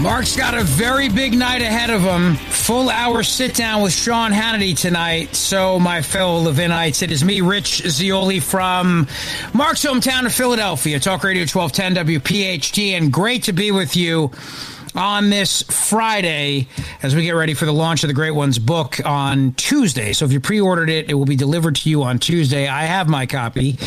Mark's got a very big night ahead of him. Full hour sit down with Sean Hannity tonight. So, my fellow Levinites, it is me, Rich Zeoli from Mark's hometown of Philadelphia, Talk Radio 1210 WPHT, and great to be with you on this Friday as we get ready for the launch of the Great Ones book on Tuesday. So if you pre ordered it, it will be delivered to you on Tuesday. I have my copy,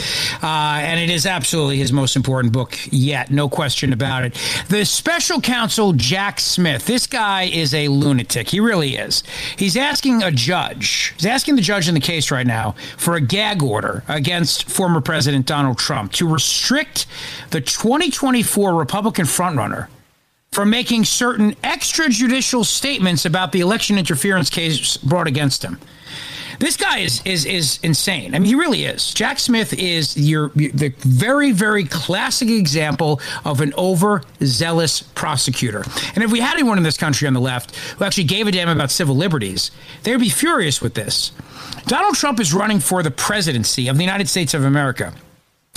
uh, and it is absolutely his most important book yet, no question about it. The special counsel, Jack Smith, this guy is a lunatic. He really is. He's asking a judge, he's asking the judge in the case right now for a gag order against former President Donald Trump to restrict the 2024 Republican frontrunner for making certain extrajudicial statements about the election interference case brought against him. This guy is is is insane. I mean, he really is. Jack Smith is your the very very classic example of an overzealous prosecutor. And if we had anyone in this country on the left who actually gave a damn about civil liberties, they'd be furious with this. Donald Trump is running for the presidency of the United States of America.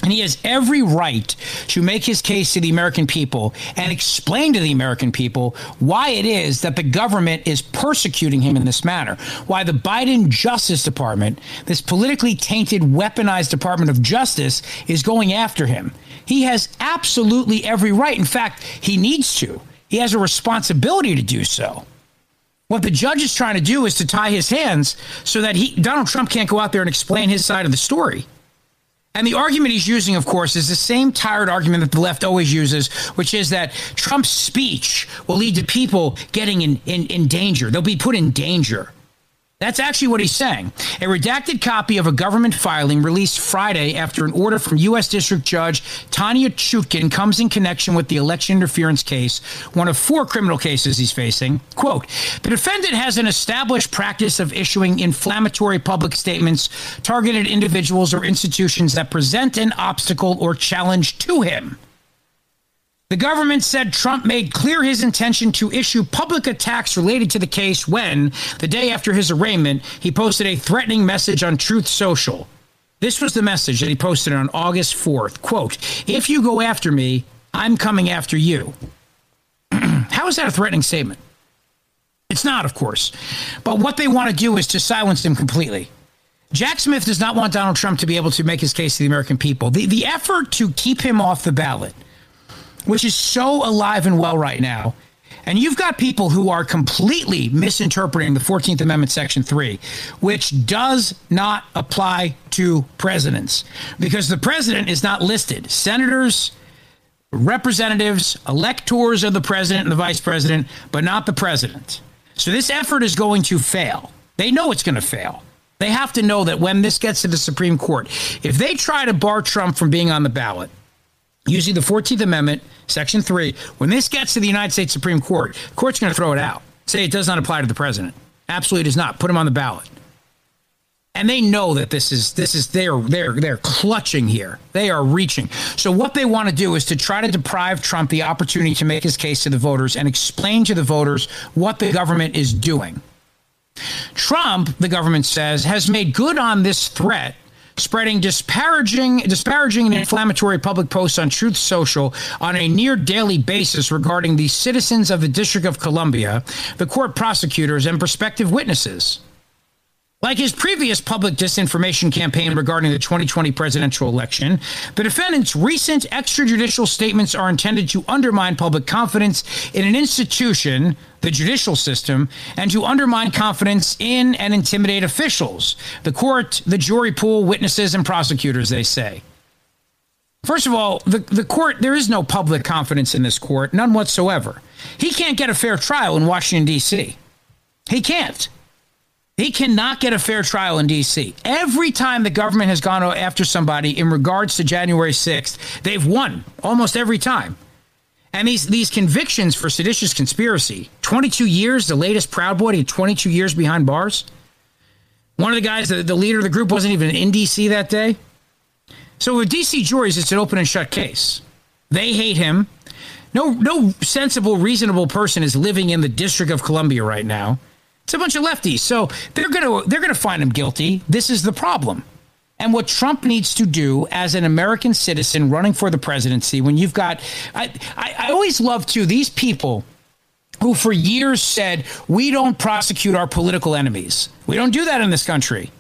And he has every right to make his case to the American people and explain to the American people why it is that the government is persecuting him in this manner. Why the Biden Justice Department, this politically tainted, weaponized Department of Justice, is going after him. He has absolutely every right. In fact, he needs to. He has a responsibility to do so. What the judge is trying to do is to tie his hands so that he Donald Trump can't go out there and explain his side of the story. And the argument he's using, of course, is the same tired argument that the left always uses, which is that Trump's speech will lead to people getting in, in, in danger. They'll be put in danger. That's actually what he's saying. A redacted copy of a government filing released Friday after an order from U.S. District Judge Tanya Chutkan comes in connection with the election interference case, one of four criminal cases he's facing. Quote The defendant has an established practice of issuing inflammatory public statements targeted individuals or institutions that present an obstacle or challenge to him. The government said Trump made clear his intention to issue public attacks related to the case when, the day after his arraignment, he posted a threatening message on Truth Social. This was the message that he posted on August 4th. Quote, If you go after me, I'm coming after you. How is that a threatening statement? It's not, of course. But what they want to do is to silence him completely. Jack Smith does not want Donald Trump to be able to make his case to the American people. The, the effort to keep him off the ballot which is so alive and well right now. And you've got people who are completely misinterpreting the 14th Amendment, Section 3, which does not apply to presidents because the president is not listed. Senators, representatives, electors of the president and the vice president, but not the president. So this effort is going to fail. They know it's going to fail. They have to know that when this gets to the Supreme Court, if they try to bar Trump from being on the ballot, using the 14th Amendment, Section 3, when this gets to the United States Supreme Court, the court's going to throw it out. Say it does not apply to the president. Absolutely does not. Put him on the ballot. And they know that this is this is they're they're they're clutching here. They are reaching. So what they want to do is to try to deprive Trump the opportunity to make his case to the voters and explain to the voters what the government is doing. Trump, the government says, has made good on this threat spreading disparaging, disparaging and inflammatory public posts on Truth Social on a near daily basis regarding the citizens of the District of Columbia, the court prosecutors, and prospective witnesses. Like his previous public disinformation campaign regarding the 2020 presidential election, the defendant's recent extrajudicial statements are intended to undermine public confidence in an institution, the judicial system, and to undermine confidence in and intimidate officials, the court, the jury pool, witnesses, and prosecutors, they say. First of all, the, the court, there is no public confidence in this court, none whatsoever. He can't get a fair trial in Washington, D.C. He can't. He cannot get a fair trial in D.C. Every time the government has gone after somebody in regards to January 6th, they've won almost every time. And these, these convictions for seditious conspiracy 22 years, the latest Proud Boy, he 22 years behind bars. One of the guys, the, the leader of the group, wasn't even in D.C. that day. So with DC juries, it's an open and shut case. They hate him. No, no sensible, reasonable person is living in the District of Columbia right now. It's a bunch of lefties, so they're gonna they're gonna find him guilty. This is the problem. And what Trump needs to do as an American citizen running for the presidency, when you've got, I, I, I always love to these people who for years said, we don't prosecute our political enemies. We don't do that in this country.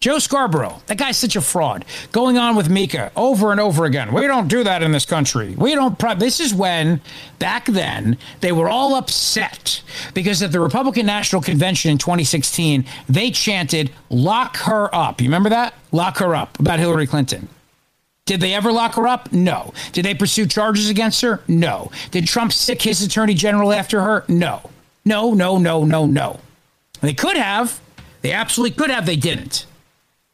Joe Scarborough, that guy's such a fraud. Going on with Mika over and over again. We don't do that in this country. We don't. Pro-. This is when, back then, they were all upset because at the Republican National Convention in 2016, they chanted, lock her up. You remember that? Lock her up about Hillary Clinton. Did they ever lock her up? No. Did they pursue charges against her? No. Did Trump sick his attorney general after her? No. No, no, no, no, no. They could have. They absolutely could have. They didn't.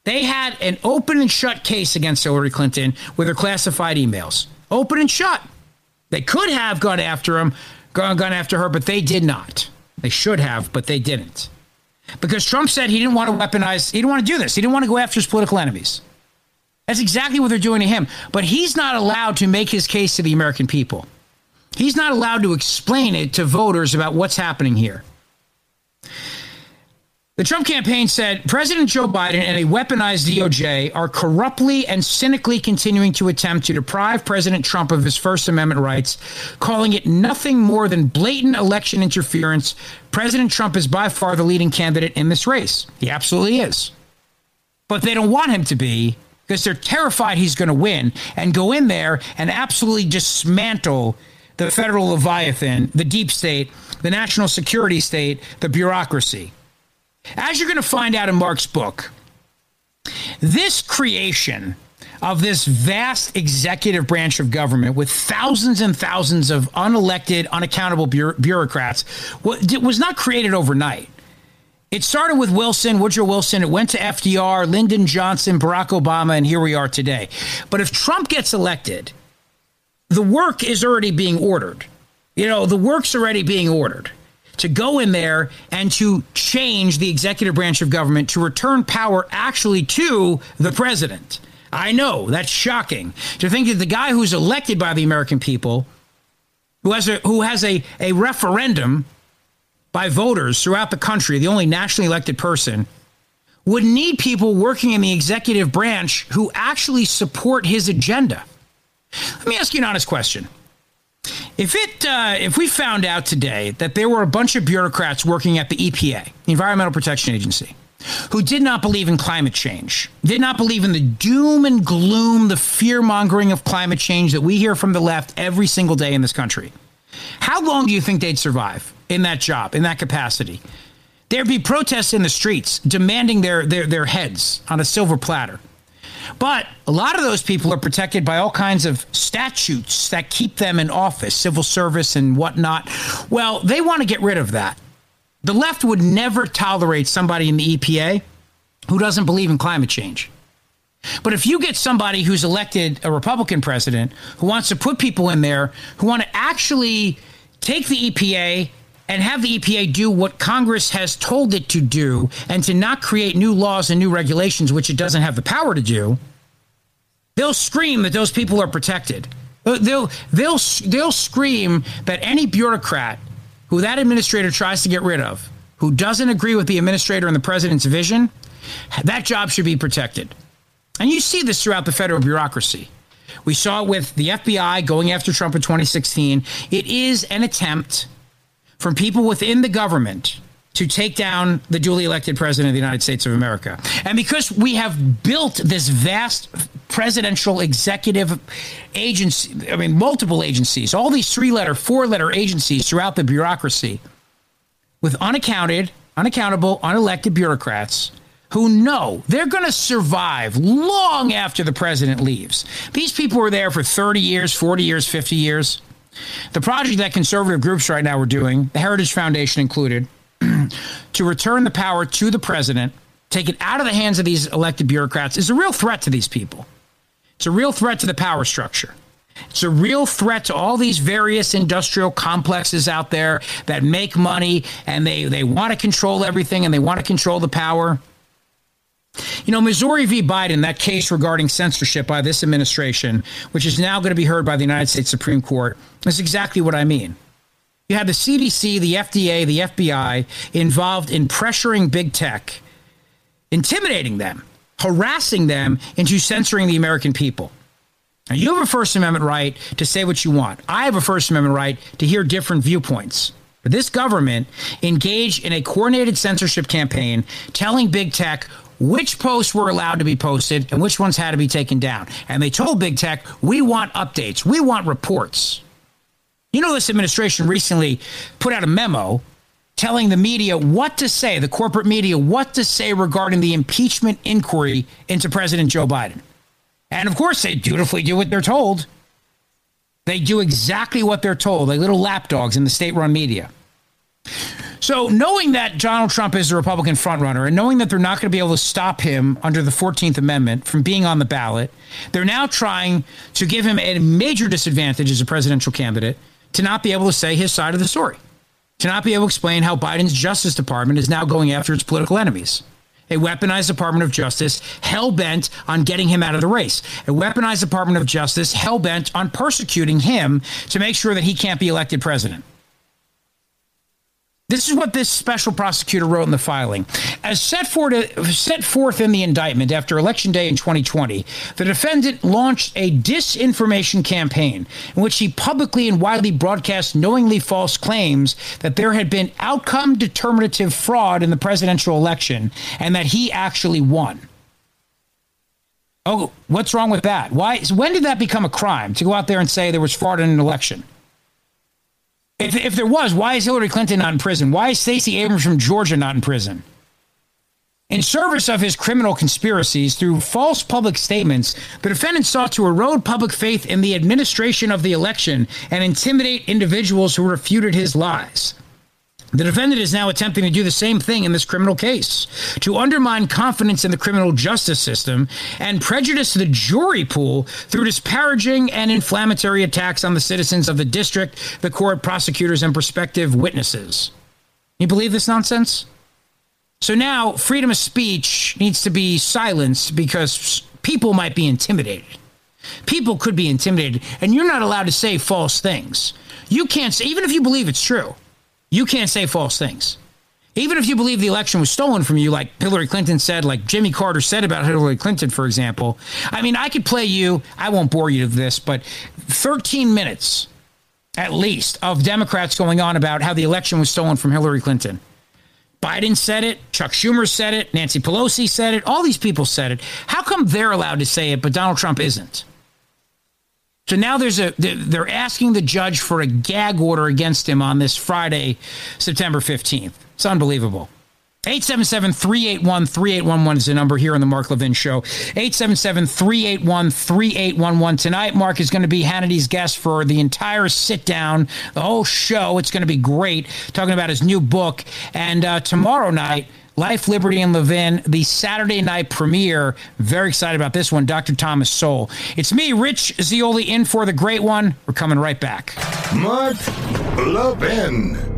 They had an open and shut case against Hillary Clinton with her classified emails. Open and shut. They could have gone after him, gone, gone after her, but they did not. They should have, but they didn't. Because Trump said he didn't want to weaponize, he didn't want to do this. He didn't want to go after his political enemies. That's exactly what they're doing to him. But he's not allowed to make his case to the American people. He's not allowed to explain it to voters about what's happening here. The Trump campaign said President Joe Biden and a weaponized DOJ are corruptly and cynically continuing to attempt to deprive President Trump of his First Amendment rights, calling it nothing more than blatant election interference. President Trump is by far the leading candidate in this race. He absolutely is. But they don't want him to be because they're terrified he's going to win and go in there and absolutely dismantle the federal Leviathan, the deep state, the national security state, the bureaucracy. As you're going to find out in Mark's book, this creation of this vast executive branch of government with thousands and thousands of unelected, unaccountable bureaucrats was not created overnight. It started with Wilson, Woodrow Wilson. It went to FDR, Lyndon Johnson, Barack Obama, and here we are today. But if Trump gets elected, the work is already being ordered. You know, the work's already being ordered to go in there and to change the executive branch of government to return power actually to the president. I know that's shocking to think that the guy who's elected by the American people, who has a who has a, a referendum by voters throughout the country, the only nationally elected person, would need people working in the executive branch who actually support his agenda. Let me ask you an honest question. If it uh, if we found out today that there were a bunch of bureaucrats working at the EPA, the Environmental Protection Agency, who did not believe in climate change, did not believe in the doom and gloom, the fear mongering of climate change that we hear from the left every single day in this country, how long do you think they'd survive in that job, in that capacity? There'd be protests in the streets demanding their, their, their heads on a silver platter. But a lot of those people are protected by all kinds of statutes that keep them in office, civil service and whatnot. Well, they want to get rid of that. The left would never tolerate somebody in the EPA who doesn't believe in climate change. But if you get somebody who's elected a Republican president who wants to put people in there who want to actually take the EPA and have the EPA do what Congress has told it to do and to not create new laws and new regulations, which it doesn't have the power to do, they'll scream that those people are protected. They'll, they'll, they'll scream that any bureaucrat who that administrator tries to get rid of, who doesn't agree with the administrator and the president's vision, that job should be protected. And you see this throughout the federal bureaucracy. We saw it with the FBI going after Trump in 2016. It is an attempt from people within the government to take down the duly elected president of the United States of America. And because we have built this vast presidential executive agency, I mean, multiple agencies, all these three letter, four letter agencies throughout the bureaucracy with unaccounted, unaccountable, unelected bureaucrats who know they're going to survive long after the president leaves. These people were there for 30 years, 40 years, 50 years. The project that conservative groups right now are doing, the Heritage Foundation included, to return the power to the president, take it out of the hands of these elected bureaucrats, is a real threat to these people. It's a real threat to the power structure. It's a real threat to all these various industrial complexes out there that make money and they, they want to control everything and they want to control the power. You know, Missouri v. Biden, that case regarding censorship by this administration, which is now going to be heard by the United States Supreme Court, is exactly what I mean. You have the CDC, the FDA, the FBI involved in pressuring big tech, intimidating them, harassing them into censoring the American people. Now, you have a First Amendment right to say what you want. I have a First Amendment right to hear different viewpoints. But this government engaged in a coordinated censorship campaign telling big tech which posts were allowed to be posted and which ones had to be taken down. And they told big tech, we want updates, we want reports. You know, this administration recently put out a memo telling the media what to say, the corporate media, what to say regarding the impeachment inquiry into President Joe Biden. And of course, they dutifully do what they're told. They do exactly what they're told, like little lapdogs in the state run media. So, knowing that Donald Trump is the Republican frontrunner and knowing that they're not going to be able to stop him under the 14th Amendment from being on the ballot, they're now trying to give him a major disadvantage as a presidential candidate to not be able to say his side of the story, to not be able to explain how Biden's Justice Department is now going after its political enemies. A weaponized Department of Justice hell bent on getting him out of the race. A weaponized Department of Justice hell bent on persecuting him to make sure that he can't be elected president. This is what this special prosecutor wrote in the filing. As set forth, in the indictment after Election Day in 2020, the defendant launched a disinformation campaign in which he publicly and widely broadcast knowingly false claims that there had been outcome determinative fraud in the presidential election and that he actually won. Oh, what's wrong with that? Why? When did that become a crime to go out there and say there was fraud in an election? If, if there was, why is Hillary Clinton not in prison? Why is Stacey Abrams from Georgia not in prison? In service of his criminal conspiracies through false public statements, the defendant sought to erode public faith in the administration of the election and intimidate individuals who refuted his lies. The defendant is now attempting to do the same thing in this criminal case to undermine confidence in the criminal justice system and prejudice the jury pool through disparaging and inflammatory attacks on the citizens of the district, the court, prosecutors, and prospective witnesses. You believe this nonsense? So now freedom of speech needs to be silenced because people might be intimidated. People could be intimidated, and you're not allowed to say false things. You can't say, even if you believe it's true. You can't say false things. Even if you believe the election was stolen from you, like Hillary Clinton said, like Jimmy Carter said about Hillary Clinton, for example. I mean, I could play you, I won't bore you with this, but 13 minutes at least of Democrats going on about how the election was stolen from Hillary Clinton. Biden said it, Chuck Schumer said it, Nancy Pelosi said it, all these people said it. How come they're allowed to say it, but Donald Trump isn't? So now there's a they're asking the judge for a gag order against him on this Friday, September 15th. It's unbelievable. 877-381-3811 is the number here on the Mark Levin Show. 877-381-3811. Tonight, Mark is going to be Hannity's guest for the entire sit-down, the whole show. It's going to be great, talking about his new book. And uh, tomorrow night, Life, Liberty, and Levin, the Saturday night premiere. Very excited about this one, Dr. Thomas Sowell. It's me, Rich Zeoli, in for the great one. We're coming right back. Mark Levin.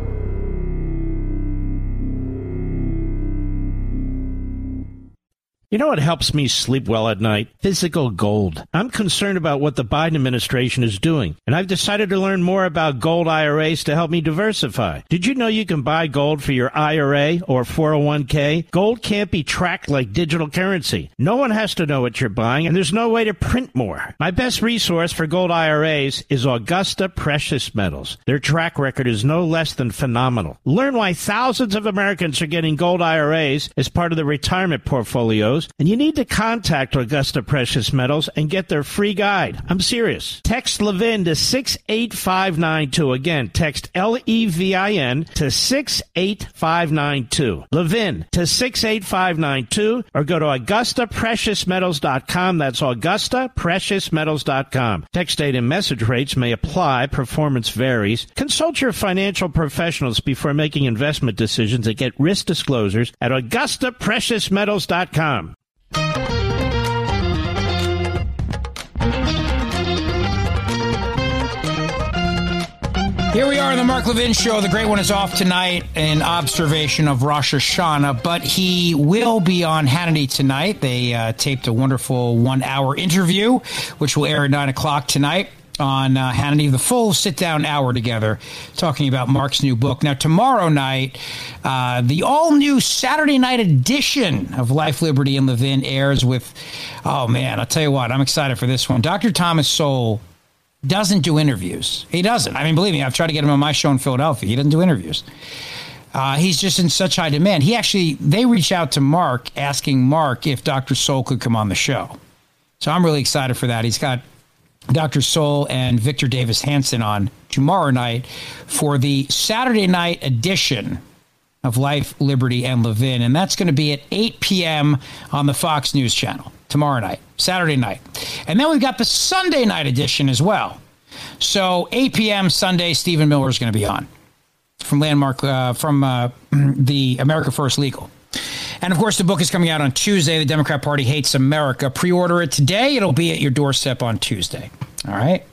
You know what helps me sleep well at night? Physical gold. I'm concerned about what the Biden administration is doing, and I've decided to learn more about gold IRAs to help me diversify. Did you know you can buy gold for your IRA or 401k? Gold can't be tracked like digital currency. No one has to know what you're buying, and there's no way to print more. My best resource for gold IRAs is Augusta Precious Metals. Their track record is no less than phenomenal. Learn why thousands of Americans are getting gold IRAs as part of their retirement portfolios and you need to contact Augusta Precious Metals and get their free guide. I'm serious. Text Levin to 68592. Again, text L E V I N to 68592. Levin to 68592 or go to AugustaPreciousMetals.com. That's AugustaPreciousMetals.com. Text date and message rates may apply. Performance varies. Consult your financial professionals before making investment decisions and get risk disclosures at AugustaPreciousMetals.com. Here we are on the Mark Levin Show. The great one is off tonight in observation of Rosh Hashanah, but he will be on Hannity tonight. They uh, taped a wonderful one hour interview, which will air at 9 o'clock tonight on uh, Hannity, the full sit down hour together, talking about Mark's new book. Now, tomorrow night, uh, the all new Saturday night edition of Life, Liberty, and Levin airs with, oh man, I'll tell you what, I'm excited for this one. Dr. Thomas Sowell doesn't do interviews. He doesn't. I mean, believe me, I've tried to get him on my show in Philadelphia. He doesn't do interviews. Uh, he's just in such high demand. He actually, they reached out to Mark asking Mark if Dr. Sowell could come on the show. So I'm really excited for that. He's got Dr. Sowell and Victor Davis Hanson on tomorrow night for the Saturday night edition of Life, Liberty, and Levin. And that's going to be at 8 p.m. on the Fox News channel tomorrow night, Saturday night. And then we've got the Sunday night edition as well. So 8 p.m. Sunday, Stephen Miller is going to be on from Landmark, uh, from uh, the America First Legal. And of course, the book is coming out on Tuesday. The Democrat Party Hates America. Pre order it today. It'll be at your doorstep on Tuesday. All right.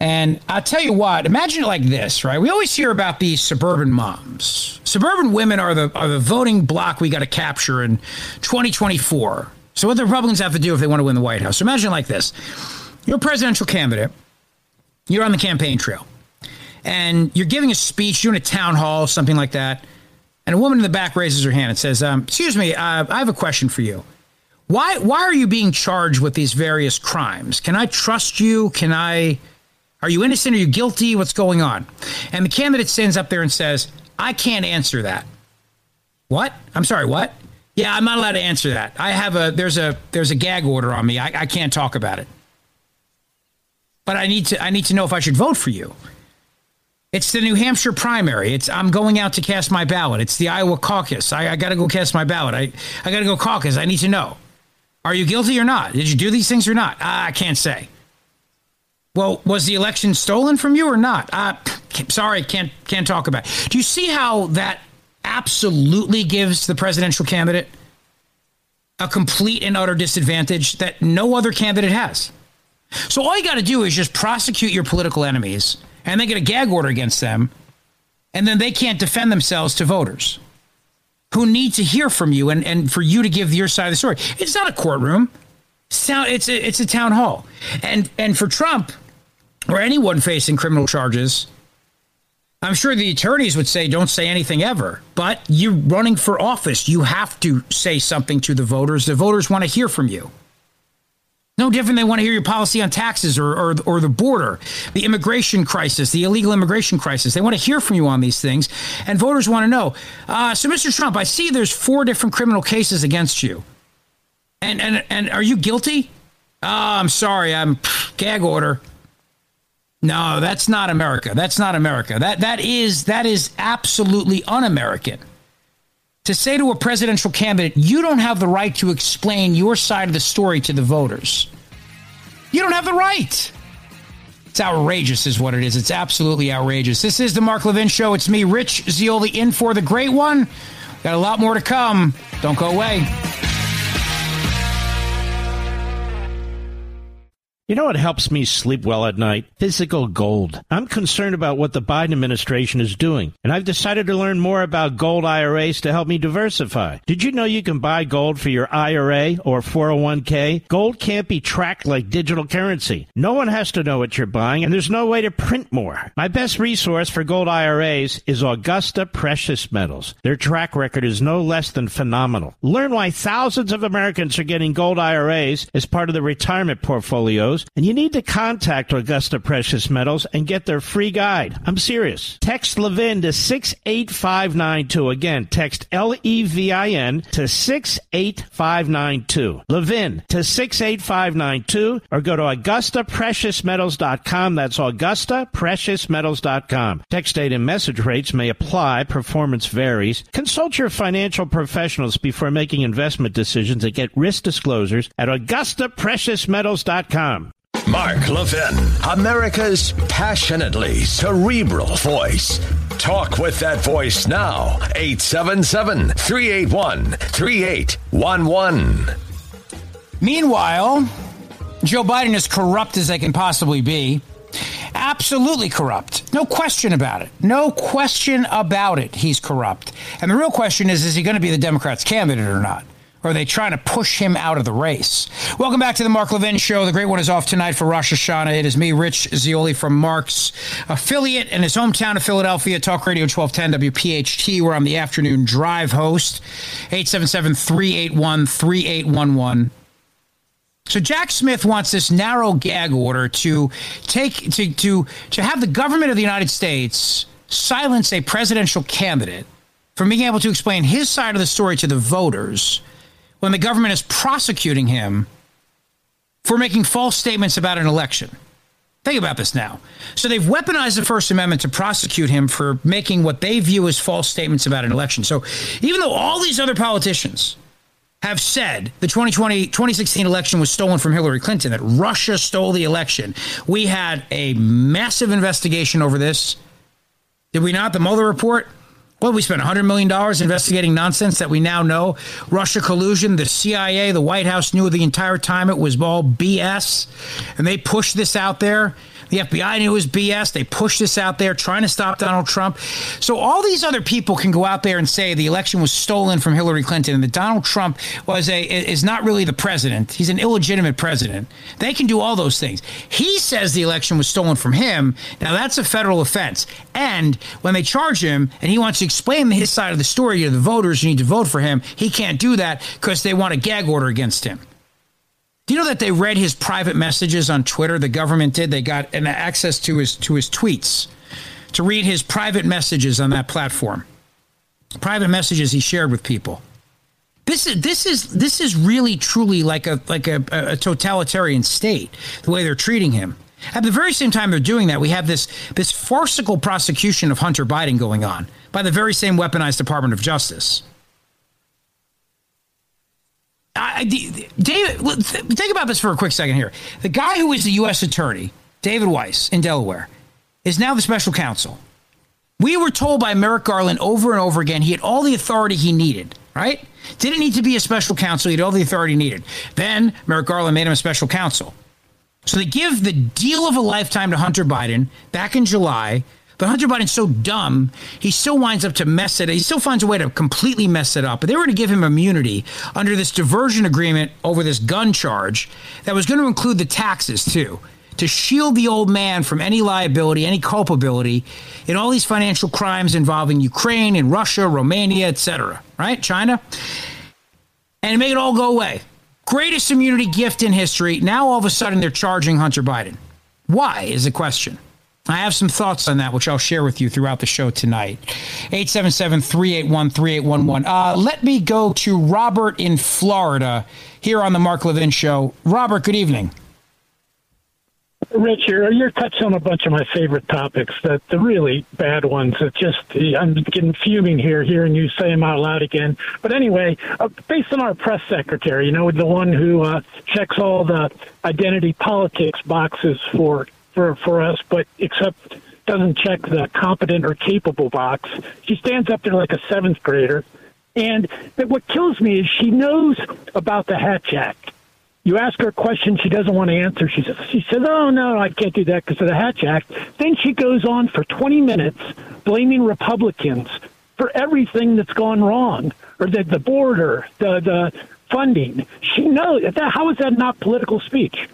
And I'll tell you what, imagine it like this, right? We always hear about these suburban moms. Suburban women are the, are the voting block we got to capture in 2024. So what the Republicans have to do if they want to win the White House. So imagine like this. You're a presidential candidate. You're on the campaign trail. And you're giving a speech, in a town hall, something like that. And a woman in the back raises her hand and says, um, "Excuse me, uh, I have a question for you. Why why are you being charged with these various crimes? Can I trust you? Can I? Are you innocent? Are you guilty? What's going on?" And the candidate stands up there and says, "I can't answer that." What? I'm sorry. What? Yeah, I'm not allowed to answer that. I have a there's a there's a gag order on me. I, I can't talk about it. But I need to I need to know if I should vote for you. It's the New Hampshire primary. It's I'm going out to cast my ballot. It's the Iowa caucus. I, I got to go cast my ballot. I, I got to go caucus. I need to know. Are you guilty or not? Did you do these things or not? I can't say. Well, was the election stolen from you or not? Uh, sorry, can't can't talk about. It. Do you see how that absolutely gives the presidential candidate a complete and utter disadvantage that no other candidate has. So all you got to do is just prosecute your political enemies and they get a gag order against them, and then they can't defend themselves to voters who need to hear from you and, and for you to give your side of the story. It's not a courtroom. It's, it's, a, it's a town hall. And, and for Trump or anyone facing criminal charges, I'm sure the attorneys would say don't say anything ever, but you're running for office. You have to say something to the voters. The voters want to hear from you. No different. They want to hear your policy on taxes or, or, or the border, the immigration crisis, the illegal immigration crisis. They want to hear from you on these things, and voters want to know. Uh, so, Mr. Trump, I see there's four different criminal cases against you, and and and are you guilty? Oh, I'm sorry. I'm gag order. No, that's not America. That's not America. That that is that is absolutely un-American. To say to a presidential candidate, you don't have the right to explain your side of the story to the voters. You don't have the right. It's outrageous, is what it is. It's absolutely outrageous. This is the Mark Levin Show. It's me, Rich Zeoli, in for the great one. Got a lot more to come. Don't go away. You know what helps me sleep well at night? Physical gold. I'm concerned about what the Biden administration is doing, and I've decided to learn more about gold IRAs to help me diversify. Did you know you can buy gold for your IRA or 401k? Gold can't be tracked like digital currency. No one has to know what you're buying, and there's no way to print more. My best resource for gold IRAs is Augusta Precious Metals. Their track record is no less than phenomenal. Learn why thousands of Americans are getting gold IRAs as part of their retirement portfolios and you need to contact Augusta Precious Metals and get their free guide. I'm serious. Text Levin to 68592. Again, text L E V I N to 68592. Levin to 68592 or go to AugustaPreciousMetals.com. That's AugustaPreciousMetals.com. Text date and message rates may apply. Performance varies. Consult your financial professionals before making investment decisions and get risk disclosures at AugustaPreciousMetals.com. Mark Levin, America's passionately cerebral voice. Talk with that voice now. 877 381 3811. Meanwhile, Joe Biden, is corrupt as they can possibly be, absolutely corrupt. No question about it. No question about it. He's corrupt. And the real question is is he going to be the Democrats' candidate or not? Or are they trying to push him out of the race? Welcome back to the Mark Levin Show. The great one is off tonight for Rosh Hashanah. It is me, Rich Zeoli, from Mark's affiliate in his hometown of Philadelphia, Talk Radio 1210 WPHT, where I'm the afternoon drive host. 877 381 3811. So Jack Smith wants this narrow gag order to take to to to have the government of the United States silence a presidential candidate from being able to explain his side of the story to the voters when the government is prosecuting him for making false statements about an election. Think about this now. So they've weaponized the First Amendment to prosecute him for making what they view as false statements about an election. So even though all these other politicians have said the 2020 2016 election was stolen from Hillary Clinton, that Russia stole the election. We had a massive investigation over this. Did we not? The Mueller report? Well, we spent $100 million investigating nonsense that we now know. Russia collusion, the CIA, the White House knew the entire time it was all BS. And they pushed this out there. The FBI knew it was BS. They pushed this out there trying to stop Donald Trump. So all these other people can go out there and say the election was stolen from Hillary Clinton and that Donald Trump was a is not really the president. He's an illegitimate president. They can do all those things. He says the election was stolen from him. Now that's a federal offense. And when they charge him and he wants to explain his side of the story to the voters who need to vote for him, he can't do that because they want a gag order against him. Do you know that they read his private messages on Twitter? The government did. They got an access to his to his tweets to read his private messages on that platform. Private messages he shared with people. This is this is this is really truly like a like a, a totalitarian state. The way they're treating him. At the very same time they're doing that, we have this this farcical prosecution of Hunter Biden going on by the very same weaponized Department of Justice. I, David, think about this for a quick second here. The guy who is the U.S. attorney, David Weiss in Delaware, is now the special counsel. We were told by Merrick Garland over and over again he had all the authority he needed, right? Didn't need to be a special counsel, he had all the authority needed. Then Merrick Garland made him a special counsel. So they give the deal of a lifetime to Hunter Biden back in July. But Hunter Biden's so dumb, he still winds up to mess it. He still finds a way to completely mess it up. But they were to give him immunity under this diversion agreement over this gun charge that was going to include the taxes too, to shield the old man from any liability, any culpability in all these financial crimes involving Ukraine and Russia, Romania, etc. Right, China, and make it all go away. Greatest immunity gift in history. Now all of a sudden they're charging Hunter Biden. Why is the question? I have some thoughts on that, which I'll share with you throughout the show tonight. 877 381 3811. Uh, let me go to Robert in Florida here on the Mark Levin Show. Robert, good evening. Rich, you're, you're touching on a bunch of my favorite topics, the, the really bad ones that just, I'm getting fuming here, hearing you say them out loud again. But anyway, uh, based on our press secretary, you know, the one who uh, checks all the identity politics boxes for for for us, but except doesn't check the competent or capable box. She stands up there like a seventh grader. And what kills me is she knows about the Hatch Act. You ask her a question she doesn't want to answer. She says, she says, "Oh no, I can't do that because of the Hatch Act." Then she goes on for 20 minutes blaming Republicans for everything that's gone wrong, or the the border, the the funding. She knows that. How is that not political speech?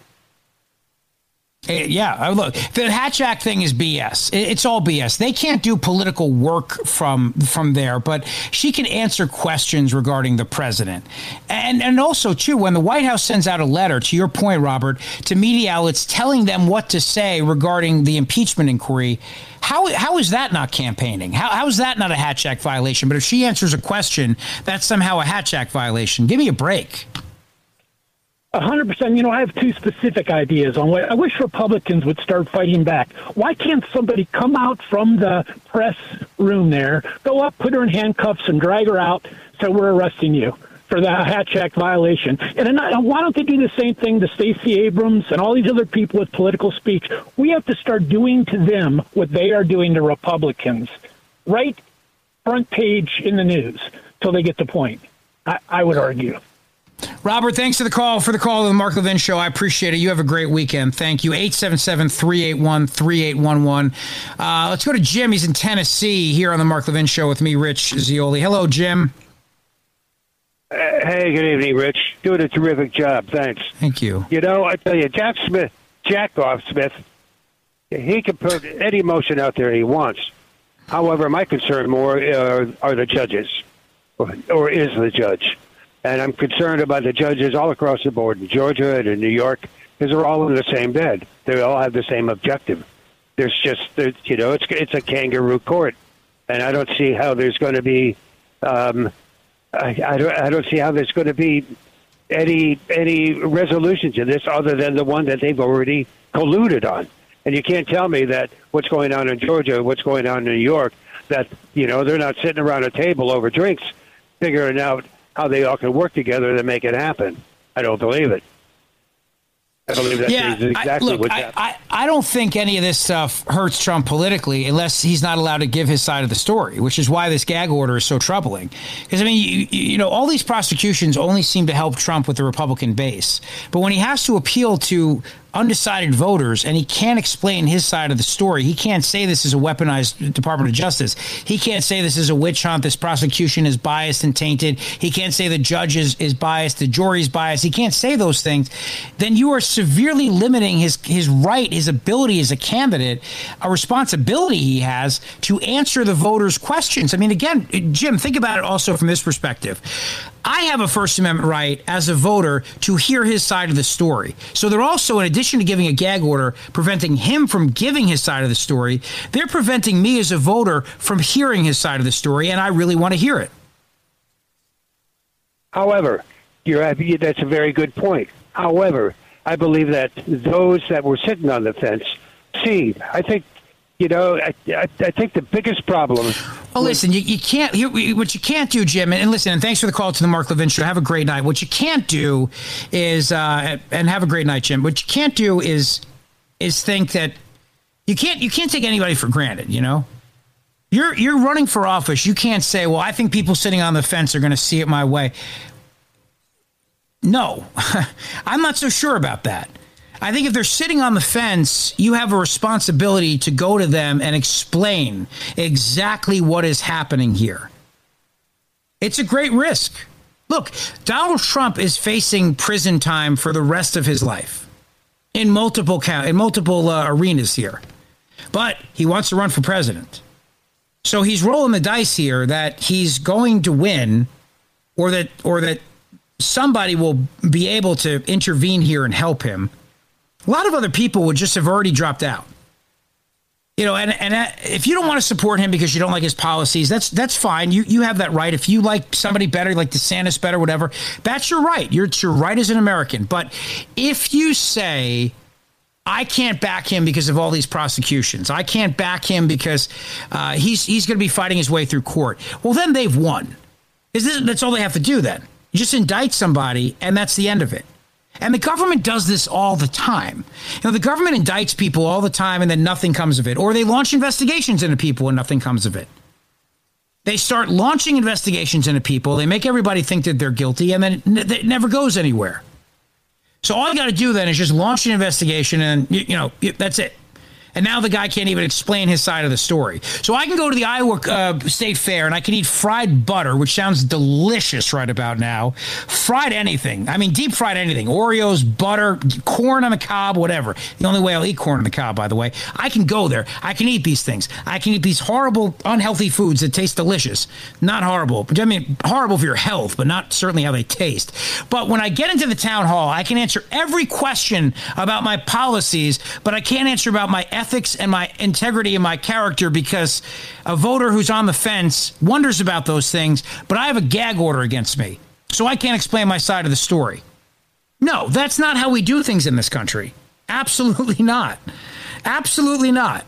Eh, yeah, look, the Hatch Act thing is BS. It's all BS. They can't do political work from from there, but she can answer questions regarding the president, and and also too when the White House sends out a letter, to your point, Robert, to media outlets telling them what to say regarding the impeachment inquiry. How, how is that not campaigning? How, how is that not a Hatch Act violation? But if she answers a question, that's somehow a Hatch Act violation. Give me a break hundred percent. You know, I have two specific ideas on what I wish Republicans would start fighting back. Why can't somebody come out from the press room there, go up, put her in handcuffs, and drag her out? So we're arresting you for the Hatch Act violation. And why don't they do the same thing to Stacey Abrams and all these other people with political speech? We have to start doing to them what they are doing to Republicans. Right front page in the news till they get the point. I, I would argue. Robert, thanks for the call for the call of the Mark Levin Show. I appreciate it. You have a great weekend. Thank you. 877-381-3811. Uh, let's go to Jim. He's in Tennessee here on the Mark Levin Show with me, Rich Zeoli. Hello, Jim. Uh, hey, good evening, Rich. Doing a terrific job. Thanks. Thank you. You know, I tell you, Jack Smith, Jack Off Smith, he can put any motion out there he wants. However, my concern more uh, are the judges, or, or is the judge. And I'm concerned about the judges all across the board in Georgia and in New York because they're all in the same bed. They all have the same objective. There's just, there's, you know, it's it's a kangaroo court, and I don't see how there's going to be. Um, I, I don't I don't see how there's going to be any any resolution to this other than the one that they've already colluded on. And you can't tell me that what's going on in Georgia, what's going on in New York, that you know they're not sitting around a table over drinks, figuring out how they all can work together to make it happen. I don't believe it. I believe that yeah, exactly I, look, I. I, I don't think any of this stuff hurts Trump politically unless he's not allowed to give his side of the story, which is why this gag order is so troubling. Because, I mean, you, you know, all these prosecutions only seem to help Trump with the Republican base. But when he has to appeal to undecided voters and he can't explain his side of the story. He can't say this is a weaponized Department of Justice. He can't say this is a witch hunt. This prosecution is biased and tainted. He can't say the judge is, is biased, the jury's biased. He can't say those things. Then you are severely limiting his his right, his ability as a candidate, a responsibility he has to answer the voters' questions. I mean, again, Jim, think about it also from this perspective. I have a First Amendment right as a voter to hear his side of the story. So they're also, in addition to giving a gag order, preventing him from giving his side of the story, they're preventing me as a voter from hearing his side of the story, and I really want to hear it. However, that's a very good point. However, I believe that those that were sitting on the fence see. I think you know, I, I, I, think the biggest problem. Well, listen, you, you can't. You, what you can't do, Jim, and listen, and thanks for the call to the Mark Levin show. Have a great night. What you can't do is, uh, and have a great night, Jim. What you can't do is, is think that you can't you can't take anybody for granted. You know, you're you're running for office. You can't say, well, I think people sitting on the fence are going to see it my way. No, I'm not so sure about that. I think if they're sitting on the fence, you have a responsibility to go to them and explain exactly what is happening here. It's a great risk. Look, Donald Trump is facing prison time for the rest of his life in multiple in multiple uh, arenas here. But he wants to run for president. So he's rolling the dice here that he's going to win or that or that somebody will be able to intervene here and help him a lot of other people would just have already dropped out. You know, and and if you don't want to support him because you don't like his policies, that's that's fine. You you have that right. If you like somebody better, like DeSantis better, whatever, that's your right. You're it's your right as an American. But if you say I can't back him because of all these prosecutions. I can't back him because uh, he's he's going to be fighting his way through court. Well, then they've won. Is this, that's all they have to do? Then you just indict somebody, and that's the end of it. And the government does this all the time. You know, the government indicts people all the time and then nothing comes of it. Or they launch investigations into people and nothing comes of it. They start launching investigations into people. They make everybody think that they're guilty and then it never goes anywhere. So all you got to do then is just launch an investigation and, you know, that's it. And now the guy can't even explain his side of the story. So I can go to the Iowa uh, State Fair and I can eat fried butter, which sounds delicious right about now. Fried anything. I mean, deep fried anything. Oreos, butter, corn on the cob, whatever. The only way I'll eat corn on the cob, by the way. I can go there. I can eat these things. I can eat these horrible, unhealthy foods that taste delicious. Not horrible. I mean, horrible for your health, but not certainly how they taste. But when I get into the town hall, I can answer every question about my policies, but I can't answer about my ethics and my integrity and my character because a voter who's on the fence wonders about those things, but I have a gag order against me. So I can't explain my side of the story. No, that's not how we do things in this country. Absolutely not. Absolutely not.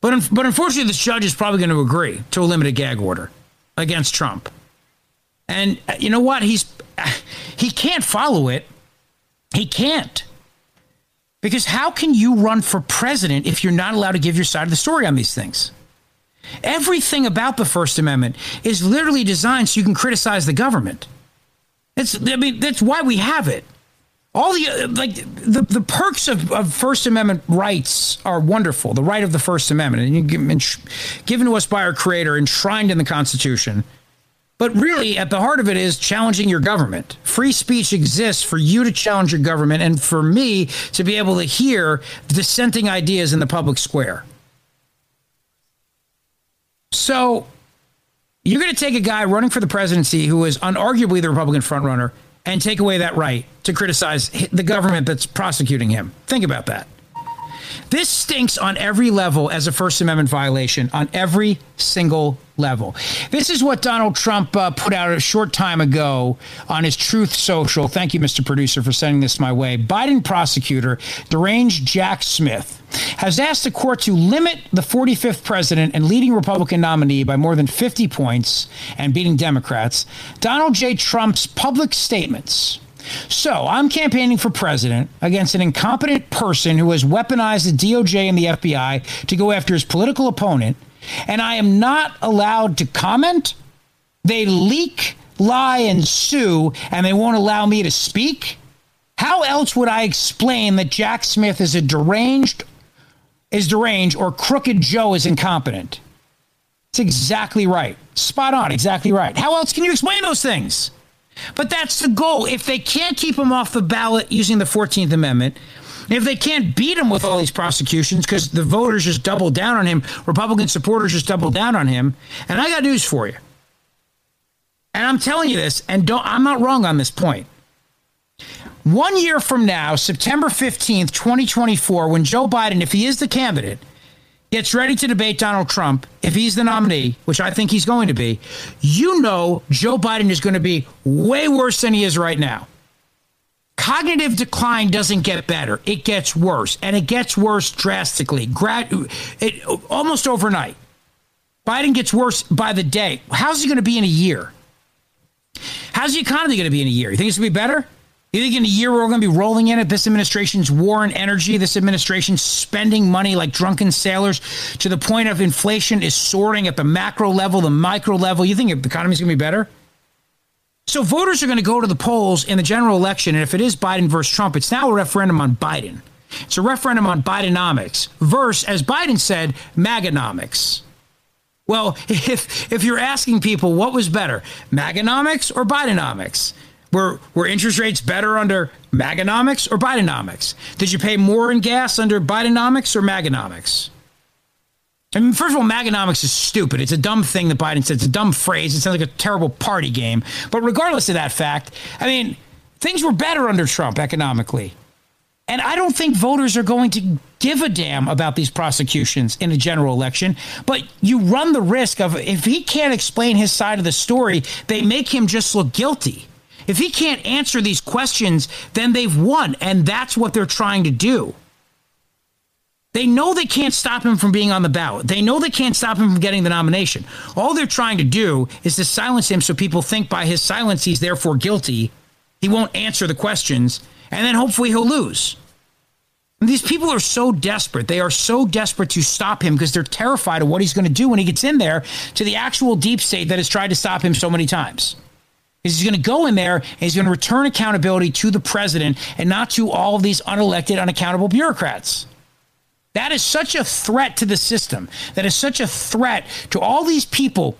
But, but unfortunately, this judge is probably going to agree to a limited gag order against Trump. And uh, you know what? He's he can't follow it. He can't. Because how can you run for president if you're not allowed to give your side of the story on these things? Everything about the First Amendment is literally designed so you can criticize the government. It's I mean that's why we have it. All the uh, like the the perks of, of First Amendment rights are wonderful. The right of the First Amendment, and given to us by our Creator, enshrined in the Constitution. But really, at the heart of it is challenging your government. Free speech exists for you to challenge your government and for me to be able to hear dissenting ideas in the public square. So, you're going to take a guy running for the presidency who is unarguably the Republican frontrunner and take away that right to criticize the government that's prosecuting him. Think about that. This stinks on every level as a First Amendment violation, on every single level. This is what Donald Trump uh, put out a short time ago on his Truth Social. Thank you, Mr. Producer, for sending this my way. Biden prosecutor, deranged Jack Smith, has asked the court to limit the 45th president and leading Republican nominee by more than 50 points and beating Democrats, Donald J. Trump's public statements so I'm campaigning for president against an incompetent person who has weaponized the DOJ and the FBI to go after his political opponent, and I am not allowed to comment. They leak, lie, and sue, and they won't allow me to speak. How else would I explain that Jack Smith is a deranged, is deranged, or Crooked Joe is incompetent? It's exactly right. Spot on. Exactly right. How else can you explain those things? But that's the goal. If they can't keep him off the ballot using the 14th Amendment, if they can't beat him with all these prosecutions because the voters just double down on him, Republican supporters just double down on him, and I got news for you. And I'm telling you this, and don't I'm not wrong on this point. One year from now, September 15th, 2024, when Joe Biden, if he is the candidate, gets ready to debate Donald Trump, if he's the nominee, which I think he's going to be, you know Joe Biden is going to be way worse than he is right now. Cognitive decline doesn't get better, it gets worse, and it gets worse drastically, grad, it, almost overnight. Biden gets worse by the day. How's he going to be in a year? How's the economy going to be in a year? You think it's going to be better? You think in a year we're going to be rolling in at this administration's war on energy, this administration's spending money like drunken sailors to the point of inflation is soaring at the macro level, the micro level? You think the economy's going to be better? So voters are going to go to the polls in the general election, and if it is Biden versus Trump, it's now a referendum on Biden. It's a referendum on Bidenomics versus, as Biden said, MAGAnomics. Well, if if you're asking people what was better, MAGAnomics or Bidenomics, were were interest rates better under Maganomics or Bidenomics? Did you pay more in gas under Bidenomics or Maganomics? I mean, first of all, Maganomics is stupid. It's a dumb thing that Biden said. It's a dumb phrase. It sounds like a terrible party game. But regardless of that fact, I mean, things were better under Trump economically. And I don't think voters are going to give a damn about these prosecutions in a general election. But you run the risk of if he can't explain his side of the story, they make him just look guilty. If he can't answer these questions, then they've won. And that's what they're trying to do. They know they can't stop him from being on the ballot. They know they can't stop him from getting the nomination. All they're trying to do is to silence him so people think by his silence he's therefore guilty. He won't answer the questions, and then hopefully he'll lose. And these people are so desperate. They are so desperate to stop him because they're terrified of what he's going to do when he gets in there to the actual deep state that has tried to stop him so many times is he's going to go in there and he's going to return accountability to the president and not to all of these unelected, unaccountable bureaucrats. That is such a threat to the system. That is such a threat to all these people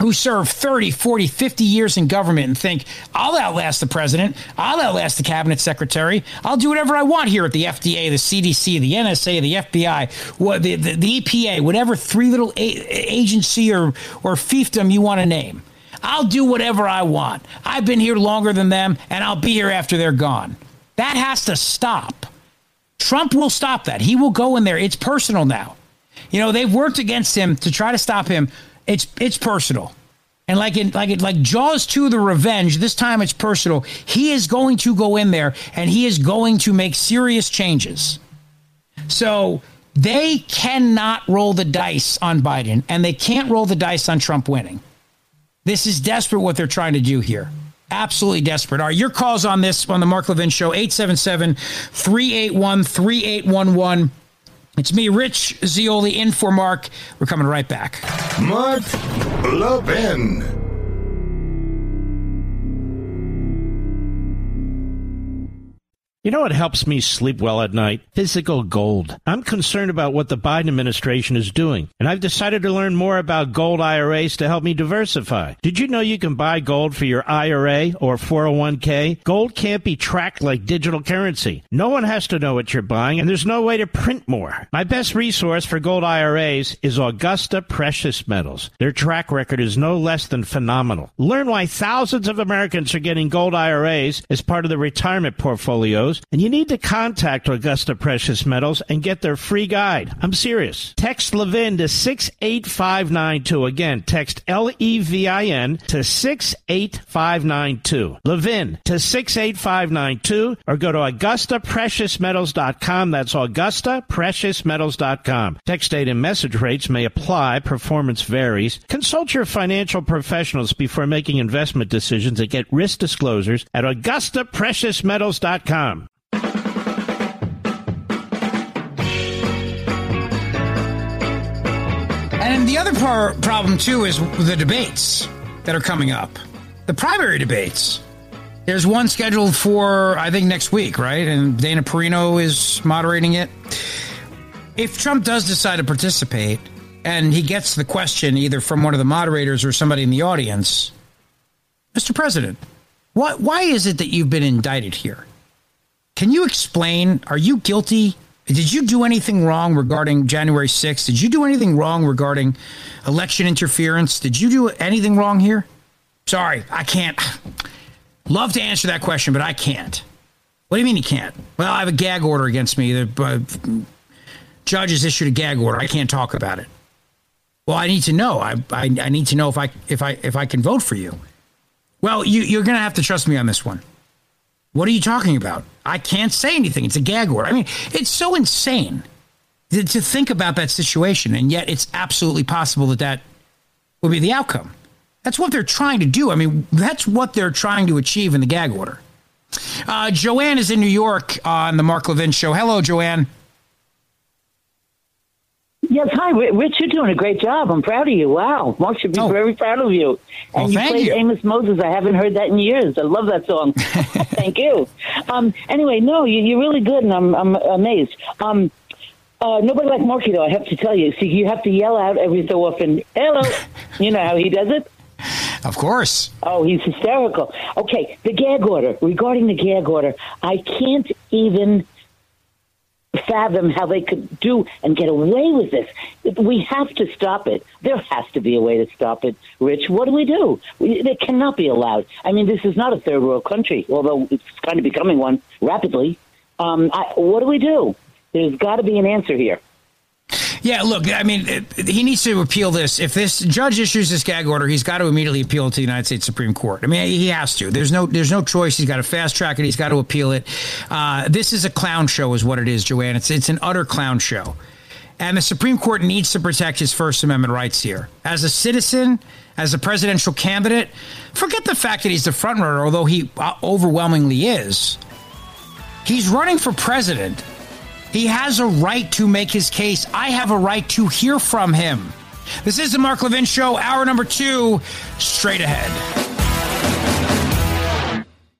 who serve 30, 40, 50 years in government and think, I'll outlast the president, I'll outlast the cabinet secretary, I'll do whatever I want here at the FDA, the CDC, the NSA, the FBI, the, the, the EPA, whatever three little agency or, or fiefdom you want to name. I'll do whatever I want. I've been here longer than them, and I'll be here after they're gone. That has to stop. Trump will stop that. He will go in there. It's personal now. You know, they've worked against him to try to stop him. It's it's personal. And like in like it like Jaws 2 the revenge, this time it's personal. He is going to go in there and he is going to make serious changes. So they cannot roll the dice on Biden and they can't roll the dice on Trump winning. This is desperate what they're trying to do here. Absolutely desperate. All right, your calls on this on the Mark Levin Show, 877 381 3811. It's me, Rich Zeoli, in for Mark. We're coming right back. Mark Levin. You know what helps me sleep well at night? Physical gold. I'm concerned about what the Biden administration is doing, and I've decided to learn more about gold IRAs to help me diversify. Did you know you can buy gold for your IRA or 401k? Gold can't be tracked like digital currency. No one has to know what you're buying, and there's no way to print more. My best resource for gold IRAs is Augusta Precious Metals. Their track record is no less than phenomenal. Learn why thousands of Americans are getting gold IRAs as part of their retirement and you need to contact Augusta Precious Metals and get their free guide. I'm serious. Text Levin to 68592. Again, text L E V I N to 68592. Levin to 68592 or go to AugustaPreciousMetals.com. That's AugustaPreciousMetals.com. Text date and message rates may apply. Performance varies. Consult your financial professionals before making investment decisions and get risk disclosures at AugustaPreciousMetals.com. And the other par- problem, too, is the debates that are coming up. The primary debates. There's one scheduled for, I think, next week, right? And Dana Perino is moderating it. If Trump does decide to participate and he gets the question either from one of the moderators or somebody in the audience, Mr. President, what, why is it that you've been indicted here? Can you explain? Are you guilty did you do anything wrong regarding January 6th? Did you do anything wrong regarding election interference? Did you do anything wrong here? Sorry, I can't. Love to answer that question, but I can't. What do you mean you can't? Well, I have a gag order against me. The uh, judge has issued a gag order. I can't talk about it. Well, I need to know. I, I, I need to know if I if I if I can vote for you. Well, you, you're going to have to trust me on this one. What are you talking about? I can't say anything. It's a gag order. I mean, it's so insane to, to think about that situation, and yet it's absolutely possible that that will be the outcome. That's what they're trying to do. I mean, that's what they're trying to achieve in the gag order. Uh, Joanne is in New York on the Mark Levin show. Hello, Joanne. Yes, hi, Rich. You're doing a great job. I'm proud of you. Wow, Mark should be Oh. very proud of you. And Well, you played you. Amos Moses. I haven't heard that in years. I love that song. thank you. Um, anyway, no, you, you're really good, and I'm, I'm amazed. Um, uh, nobody like Marky, though. I have to tell you. See, you have to yell out every so often. Hello. you know how he does it. Of course. Oh, he's hysterical. Okay, the gag order. Regarding the gag order, I can't even fathom how they could do and get away with this. We have to stop it. There has to be a way to stop it, Rich. What do we do? It cannot be allowed. I mean, this is not a third world country, although it's kind of becoming one rapidly. Um, I, what do we do? There's got to be an answer here. Yeah, look, I mean, he needs to appeal this. If this judge issues this gag order, he's got to immediately appeal it to the United States Supreme Court. I mean, he has to. There's no, there's no choice. He's got to fast track it. He's got to appeal it. Uh, this is a clown show, is what it is, Joanne. It's, it's an utter clown show, and the Supreme Court needs to protect his First Amendment rights here. As a citizen, as a presidential candidate, forget the fact that he's the front runner, although he uh, overwhelmingly is. He's running for president. He has a right to make his case. I have a right to hear from him. This is the Mark Levin Show, hour number two, straight ahead.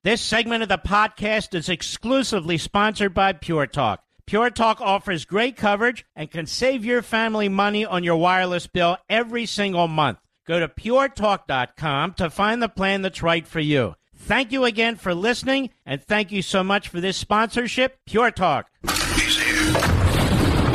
This segment of the podcast is exclusively sponsored by Pure Talk. Pure Talk offers great coverage and can save your family money on your wireless bill every single month. Go to puretalk.com to find the plan that's right for you. Thank you again for listening, and thank you so much for this sponsorship, Pure Talk.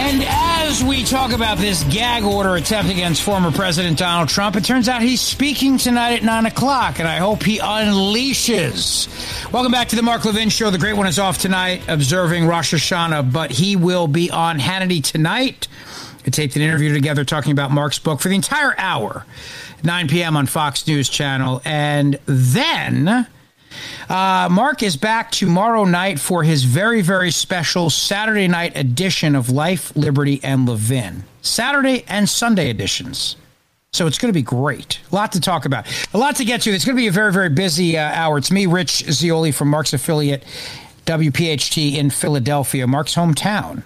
And as we talk about this gag order attempt against former President Donald Trump, it turns out he's speaking tonight at 9 o'clock, and I hope he unleashes. Welcome back to the Mark Levin Show. The great one is off tonight, observing Rosh Hashanah, but he will be on Hannity tonight. I taped an interview together talking about Mark's book for the entire hour, 9 p.m. on Fox News Channel. And then. Uh, Mark is back tomorrow night for his very, very special Saturday night edition of Life, Liberty, and Levin. Saturday and Sunday editions. So it's going to be great. A lot to talk about. A lot to get to. It's going to be a very, very busy uh, hour. It's me, Rich Zeoli from Mark's affiliate, WPHT in Philadelphia, Mark's hometown.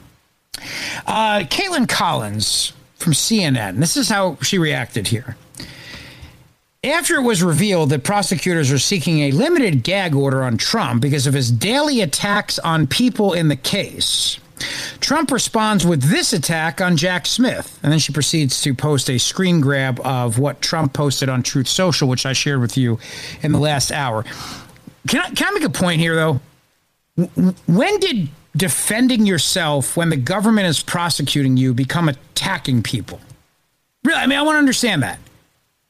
Uh, Kaitlan Collins from CNN. This is how she reacted here. After it was revealed that prosecutors are seeking a limited gag order on Trump because of his daily attacks on people in the case, Trump responds with this attack on Jack Smith. And then she proceeds to post a screen grab of what Trump posted on Truth Social, which I shared with you in the last hour. Can I, can I make a point here, though? When did defending yourself when the government is prosecuting you become attacking people? Really, I mean, I want to understand that.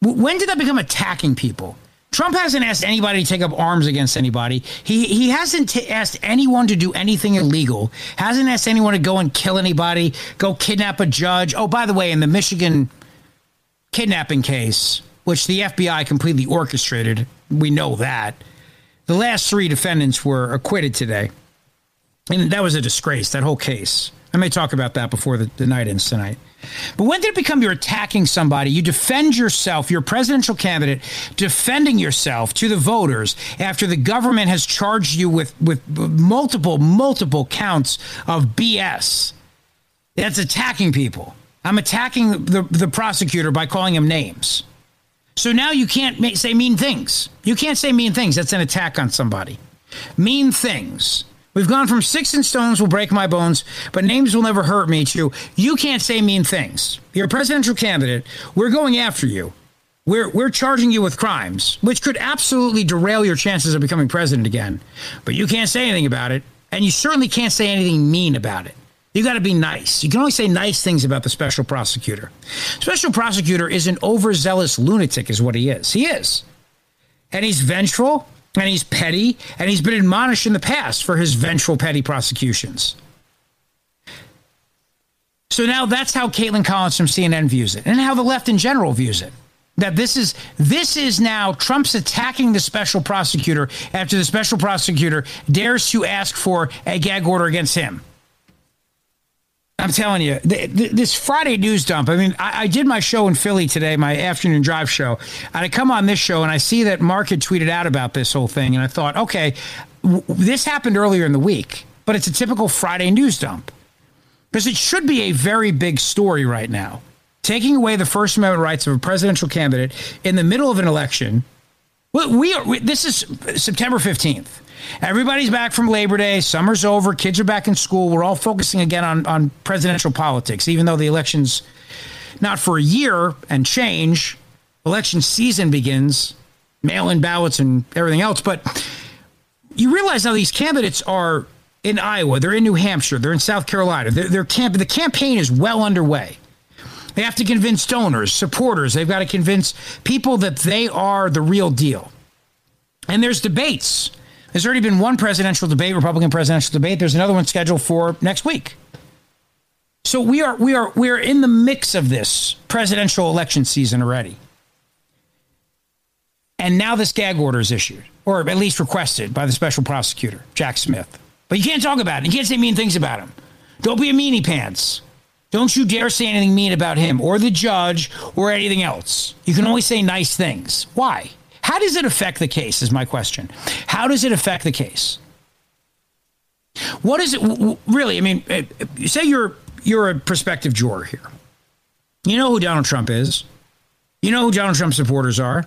When did that become attacking people? Trump hasn't asked anybody to take up arms against anybody. He he hasn't t- asked anyone to do anything illegal. Hasn't asked anyone to go and kill anybody, go kidnap a judge. Oh, by the way, in the Michigan kidnapping case, which the FBI completely orchestrated, we know that. The last three defendants were acquitted today. And that was a disgrace, that whole case. I may talk about that before the, the night ends tonight. But when did it become you're attacking somebody? You defend yourself, you're presidential candidate, defending yourself to the voters after the government has charged you with, with multiple, multiple counts of BS. That's attacking people. I'm attacking the, the prosecutor by calling him names. So now you can't say mean things. You can't say mean things. That's an attack on somebody. Mean things. We've gone from sticks and stones will break my bones, but names will never hurt me. To you can't say mean things. You're a presidential candidate. We're going after you. We're we're charging you with crimes, which could absolutely derail your chances of becoming president again. But you can't say anything about it, and you certainly can't say anything mean about it. You got to be nice. You can only say nice things about the special prosecutor. Special prosecutor is an overzealous lunatic, is what he is. He is, and he's vengeful and he's petty, and he's been admonished in the past for his vengeful, petty prosecutions. So now that's how Kaitlan Collins from CNN views it, and how the left in general views it. That this is this is now Trump's attacking the special prosecutor after the special prosecutor dares to ask for a gag order against him. I'm telling you, this Friday news dump. I mean, I, did my show in Philly today, my afternoon drive show, and I come on this show and I see that Mark had tweeted out about this whole thing, and I thought, okay, this happened earlier in the week, but it's a typical Friday news dump because it should be a very big story right now. Taking away the First Amendment rights of a presidential candidate in the middle of an election. We are. This is September 15th. Everybody's back from Labor Day. Summer's over. Kids are back in school. We're all focusing again on, on presidential politics, even though the election's not for a year and change. Election season begins, mail in ballots and everything else. But you realize now these candidates are in Iowa, they're in New Hampshire, they're in South Carolina. They're camp- the campaign is well underway. They have to convince donors, supporters. They've got to convince people that they are the real deal. And there's debates there's already been one presidential debate, Republican presidential debate. There's another one scheduled for next week. So we are we are we are in the mix of this presidential election season already. And now this gag order is issued, or at least requested by the special prosecutor, Jack Smith. But you can't talk about it. You can't say mean things about him. Don't be a meanie pants. Don't you dare say anything mean about him or the judge or anything else. You can only say nice things. Why? How does it affect the case? Is my question. How does it affect the case? What is it really? I mean, eh, say you're you're a prospective juror here. You know who Donald Trump is. You know who Donald Trump supporters are.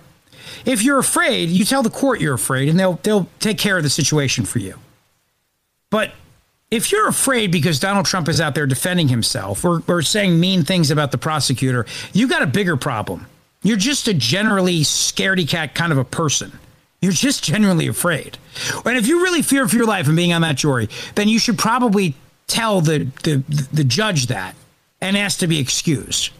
If you're afraid, you tell the court you're afraid, and they'll they'll take care of the situation for you. But if you're afraid because Donald Trump is out there defending himself or, or saying mean things about the prosecutor, you got a bigger problem. You're just a generally scaredy cat kind of a person. You're just genuinely afraid. And if you really fear for your life and being on that jury, then you should probably tell the, the, the judge that and ask to be excused.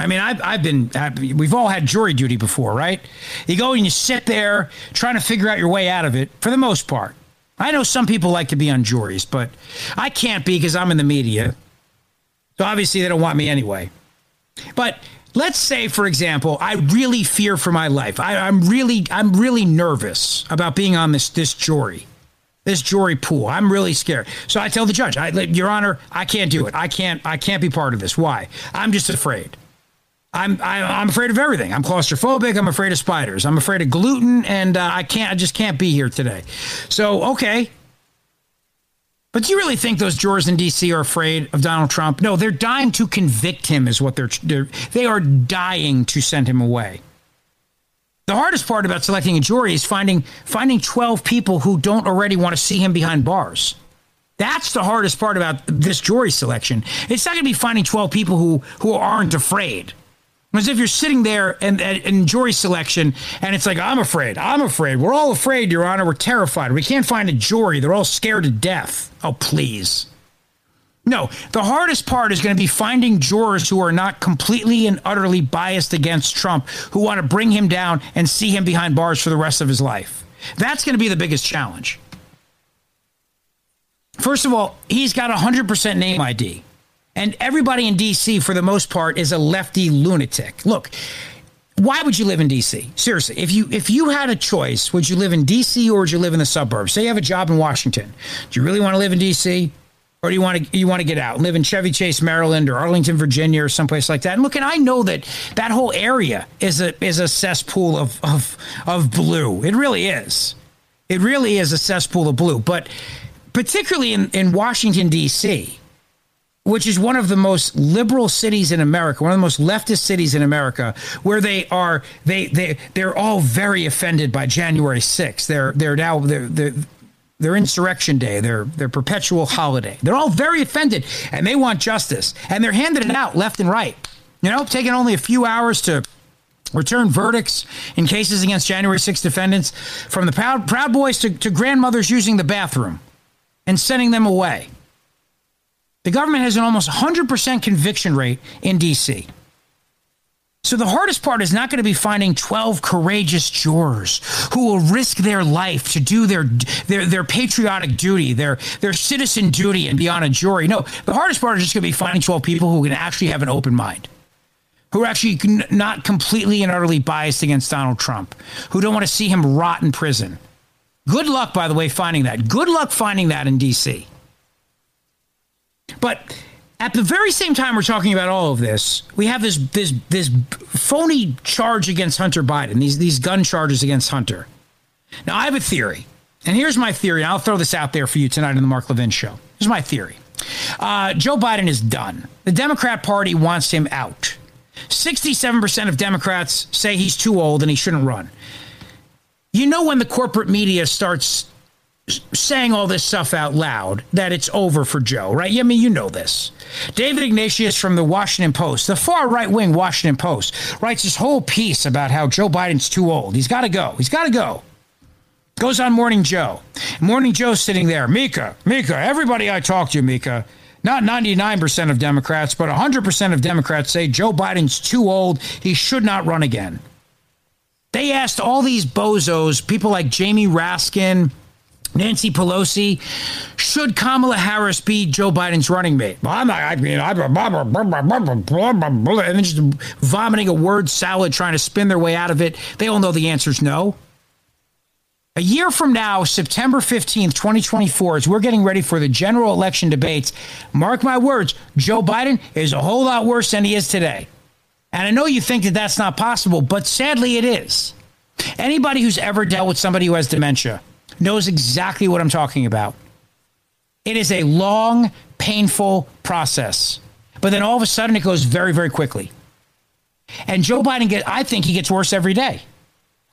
I mean, I've, I've been, I've, we've all had jury duty before, right? You go and you sit there trying to figure out your way out of it for the most part. I know some people like to be on juries, but I can't be because I'm in the media. So obviously they don't want me anyway. But let's say for example i really fear for my life. I, am really i'm really nervous about being on this this jury this jury pool. I'm really scared. So i tell the judge I, your honor i can't do it. I can't i can't be part of this. Why? I'm just afraid I'm I, I'm afraid of everything. I'm claustrophobic. I'm afraid of spiders. I'm afraid of gluten, and uh, I can't. I just can't be here today. So okay. But do you really think those jurors in D.C. are afraid of Donald Trump? No, they're dying to convict him. Is what they're, they're they are dying to send him away. The hardest part about selecting a jury is finding finding 12 people who don't already want to see him behind bars. That's the hardest part about this jury selection. It's not going to be finding 12 people who who aren't afraid. As if you're sitting there and in jury selection, and it's like, I'm afraid, I'm afraid. We're all afraid, Your Honor. We're terrified. We can't find a jury. They're all scared to death. Oh, please. No, the hardest part is going to be finding jurors who are not completely and utterly biased against Trump, who want to bring him down and see him behind bars for the rest of his life. That's going to be the biggest challenge. First of all, he's got 100% name ID. And everybody in D.C., for the most part, is a lefty lunatic. Look, why would you live in D.C.? Seriously, if you if you had a choice, would you live in D.C. or would you live in the suburbs? Say you have a job in Washington. Do you really want to live in D.C. or do you want to you want to get out and live in Chevy Chase, Maryland, or Arlington, Virginia, or someplace like that? And look, and I know that that whole area is a is a cesspool of of of blue. It really is. It really is a cesspool of blue. But particularly in in Washington D.C which is one of the most liberal cities in America, one of the most leftist cities in America, where they are they they they're all very offended by January 6th. They're they're now they're, they're insurrection day, their their perpetual holiday. They're all very offended and they want justice. And they're handing it out left and right. You know, taking only a few hours to return verdicts in cases against January 6 defendants from the Proud, Proud Boys to, to grandmothers using the bathroom and sending them away. The government has an almost 100% conviction rate in D.C. So the hardest part is not going to be finding 12 courageous jurors who will risk their life to do their their, their patriotic duty, their their citizen duty and be on a jury. No, the hardest part is just going to be finding 12 people who can actually have an open mind. Who are actually not completely and utterly biased against Donald Trump, who don't want to see him rot in prison. Good luck, by the way, finding that. Good luck finding that in D.C. But at the very same time we're talking about all of this, we have this this this phony charge against Hunter Biden, these these gun charges against Hunter. Now I have a theory, and here's my theory. I'll throw this out there for you tonight on the Mark Levin show. Here's my theory. Uh, Joe Biden is done. The Democrat Party wants him out. 67% of Democrats say he's too old and he shouldn't run. You know when the corporate media starts saying all this stuff out loud that it's over for Joe, right? I mean, you know this. David Ignatius from the Washington Post, the far right wing Washington Post, writes this whole piece about how Joe Biden's too old. He's got to go. He's got to go. Goes on Morning Joe. Morning Joe's sitting there. Mika, Mika, everybody I talk to, Mika, not 99% of Democrats, but 100% of Democrats say Joe Biden's too old. He should not run again. They asked all these bozos, people like Jamie Raskin, Nancy Pelosi, should Kamala Harris be Joe Biden's running mate? I'm not, I'm, and then just vomiting a word salad, trying to spin their way out of it. They all know the answer is no. A year from now, September 15th, 2024, as we're getting ready for the general election debates, mark my words, Joe Biden is a whole lot worse than he is today. And I know you think that that's not possible, but sadly it is. Anybody who's ever dealt with somebody who has dementia, knows exactly what I'm talking about. It is a long, painful process. But then all of a sudden it goes very, very quickly. And Joe Biden get I think he gets worse every day.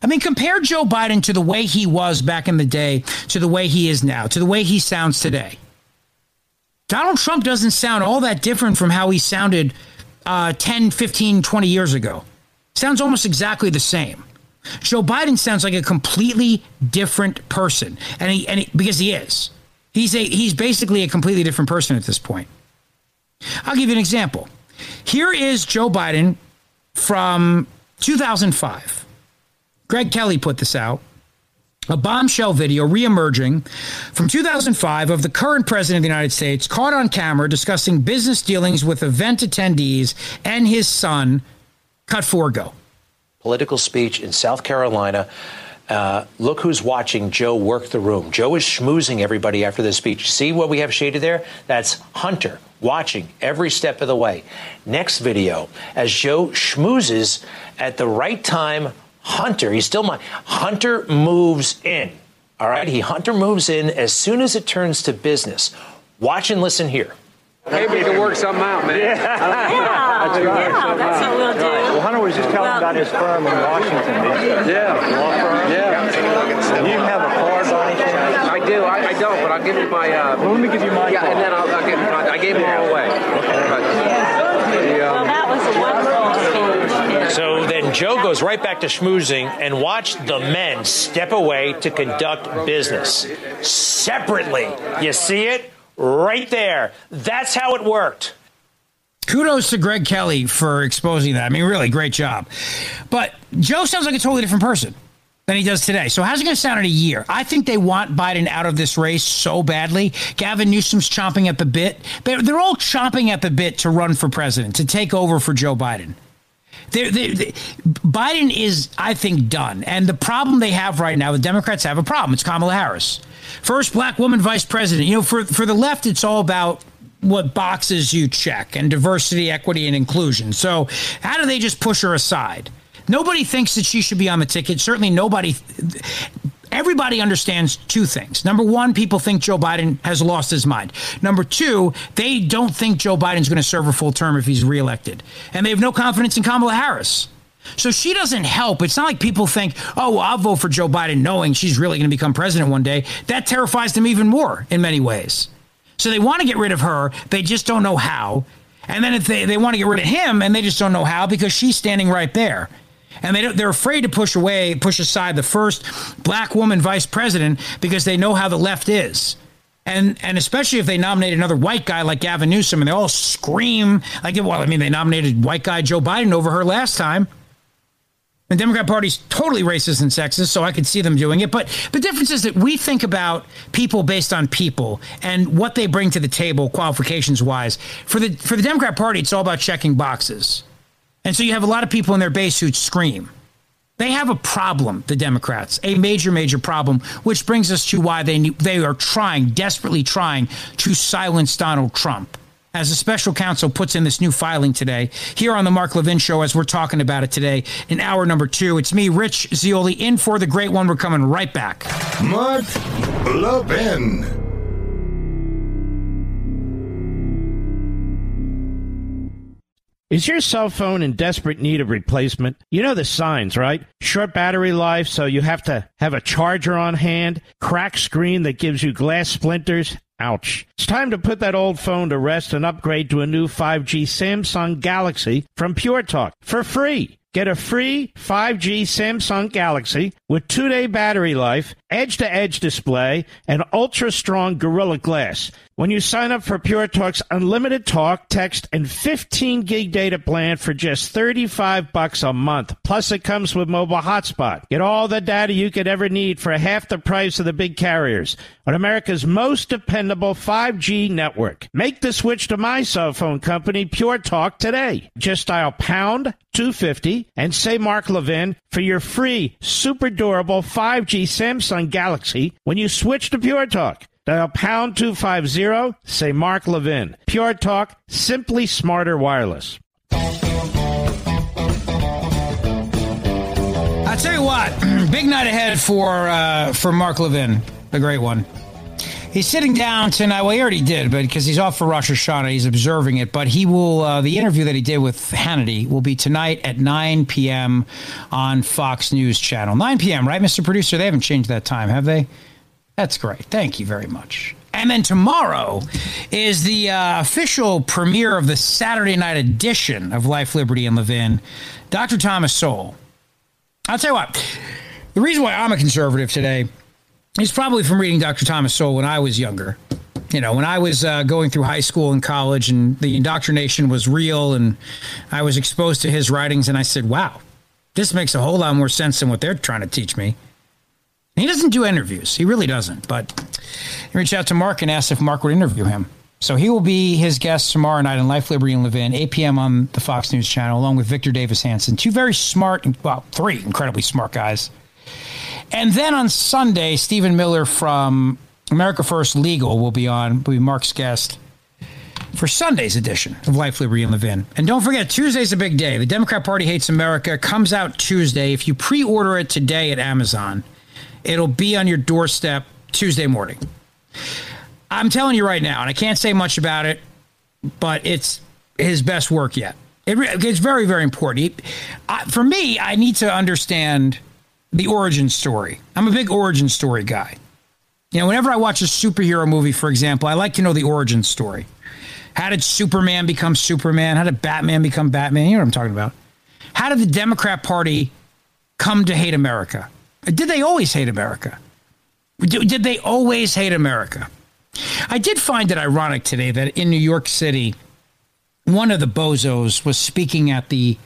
I mean, compare Joe Biden to the way he was back in the day to the way he is now, to the way he sounds today. Donald Trump doesn't sound all that different from how he sounded uh, 10, 15, 20 years ago. Sounds almost exactly the same. Joe Biden sounds like a completely different person, and he and he, because he is, he's a he's basically a completely different person at this point. I'll give you an example. Here is Joe Biden from 2005. Greg Kelly put this out. A bombshell video reemerging from 2005 of the current president of the United States caught on camera discussing business dealings with event attendees and his son. Cut four go political speech in South Carolina Uh, look who's watching Joe work the room. Joe is schmoozing everybody after the speech. See what we have shaded there? That's Hunter watching every step of the way. Next video, as Joe schmoozes at the right time, Hunter, he's still my Hunter moves in. All right, he Hunter moves in as soon as it turns to business. Watch and listen here. Maybe we can work something out, man. Yeah, yeah, yeah that's what we'll do. Well, Hunter was just telling well, about his firm in Washington. Yeah, law firm. Yeah. Do you have a card by any chance? I do. I, I, don't, but I'll give you my. Uh, well, let me give you my. Yeah, card. and then I'll, I'll give. I gave them all away. Okay. The, um, well, that was a wonderful speech. So then Joe goes right back to schmoozing and watch the men step away to conduct business separately. You see it? Right there. That's how it worked. Kudos to Greg Kelly for exposing that. I mean, really, great job. But Joe sounds like a totally different person than he does today. So how's it going to sound in a year? I think they want Biden out of this race so badly. Gavin Newsom's chomping at the bit. They're, all chomping at the bit to run for president, to take over for Joe Biden. They're, they're, they, Biden is, I think, done. And the problem they have right now, the Democrats have a problem. It's Kamala Harris. First black woman vice president. You know, for, for the left, it's all about what boxes you check and diversity, equity, and inclusion. So, how do they just push her aside? Nobody thinks that she should be on the ticket. Certainly, nobody. Everybody understands two things. Number one, people think Joe Biden has lost his mind. Number two, they don't think Joe Biden's going to serve a full term if he's reelected. And they have no confidence in Kamala Harris. So she doesn't help. It's not like people think, oh, well, I'll vote for Joe Biden knowing she's really going to become president one day. That terrifies them even more in many ways. So they want to get rid of her. They just don't know how. And then if they, they want to get rid of him and they just don't know how because she's standing right there. And they they're afraid to push away, push aside the first black woman vice president because they know how the left is. And and especially if they nominate another white guy like Gavin Newsom and they all scream like, well, I mean, they nominated white guy Joe Biden over her last time. The Democrat Party's totally racist and sexist, so I could see them doing it. But the difference is that we think about people based on people and what they bring to the table, qualifications wise. For the for the Democrat Party, it's all about checking boxes, and so you have a lot of people in their base who scream. They have a problem, the Democrats, a major, major problem, which brings us to why they they are trying, desperately trying to silence Donald Trump as the special counsel puts in this new filing today here on the Mark Levin Show as we're talking about it today in hour number two. It's me, Rich Zeoli, in for the great one. We're coming right back. Mark Levin. Is your cell phone in desperate need of replacement? You know the signs, right? Short battery life, so you have to have a charger on hand, cracked screen that gives you glass splinters, Ouch. It's time to put that old phone to rest and upgrade to a new 5G Samsung Galaxy from Pure Talk for free. Get a free 5G Samsung Galaxy with two day battery life, edge to edge display, and ultra strong Gorilla Glass when you sign up for Pure Talk's unlimited talk, text, and 15 gig data plan for just 35 bucks a month. Plus, it comes with mobile hotspot. Get all the data you could ever need for half the price of the big carriers on America's most dependable 5G network. Make the switch to my cell phone company, Pure Talk, today. Just dial pound 250 and say Mark Levin for your free, super durable 5G Samsung Galaxy when you switch to Pure Talk. Dial pound 250, say Mark Levin. Pure Talk, simply smarter wireless. I tell you what, big night ahead for uh, for Mark Levin, the great one. He's sitting down tonight. Well, he already did, but because he's off for Rosh Hashanah, he's observing it. But he will. Uh, the interview that he did with Hannity will be tonight at 9 p.m. on Fox News Channel. 9 p.m. Right, Mr. Producer? They haven't changed that time, have they? That's great. Thank you very much. And then tomorrow is the uh, official premiere of the Saturday night edition of Life, Liberty, and Levin. Dr. Thomas Sowell. I'll tell you what, the reason why I'm a conservative today is probably from reading Dr. Thomas Sowell when I was younger. You know, when I was uh, going through high school and college and the indoctrination was real and I was exposed to his writings, and I said, wow, this makes a whole lot more sense than what they're trying to teach me. He doesn't do interviews. He really doesn't. But he reached out to Mark and asked if Mark would interview him. So he will be his guest tomorrow night on Life, Liberty, and Levin, 8 p.m. on the Fox News channel, along with Victor Davis Hanson. Two very smart, well, three incredibly smart guys. And then on Sunday, Stephen Miller from America First Legal will be on, will be Mark's guest for Sunday's edition of Life, Liberty, and Levin. And don't forget, Tuesday's a big day. The Democrat Party Hates America comes out Tuesday. If you pre order it today at Amazon, it'll be on your doorstep Tuesday morning. I'm telling you right now, and I can't say much about it, but it's his best work yet. It, it's very, very important. He, I, for me, I need to understand the origin story. I'm a big origin story guy. You know, whenever I watch a superhero movie, for example, I like to know the origin story. How did Superman become Superman? How did Batman become Batman? You know what I'm talking about. How did the Democrat Party come to hate America? Did they always hate America? Did they always hate America? I did find it ironic today that in New York City, one of the bozos was speaking at the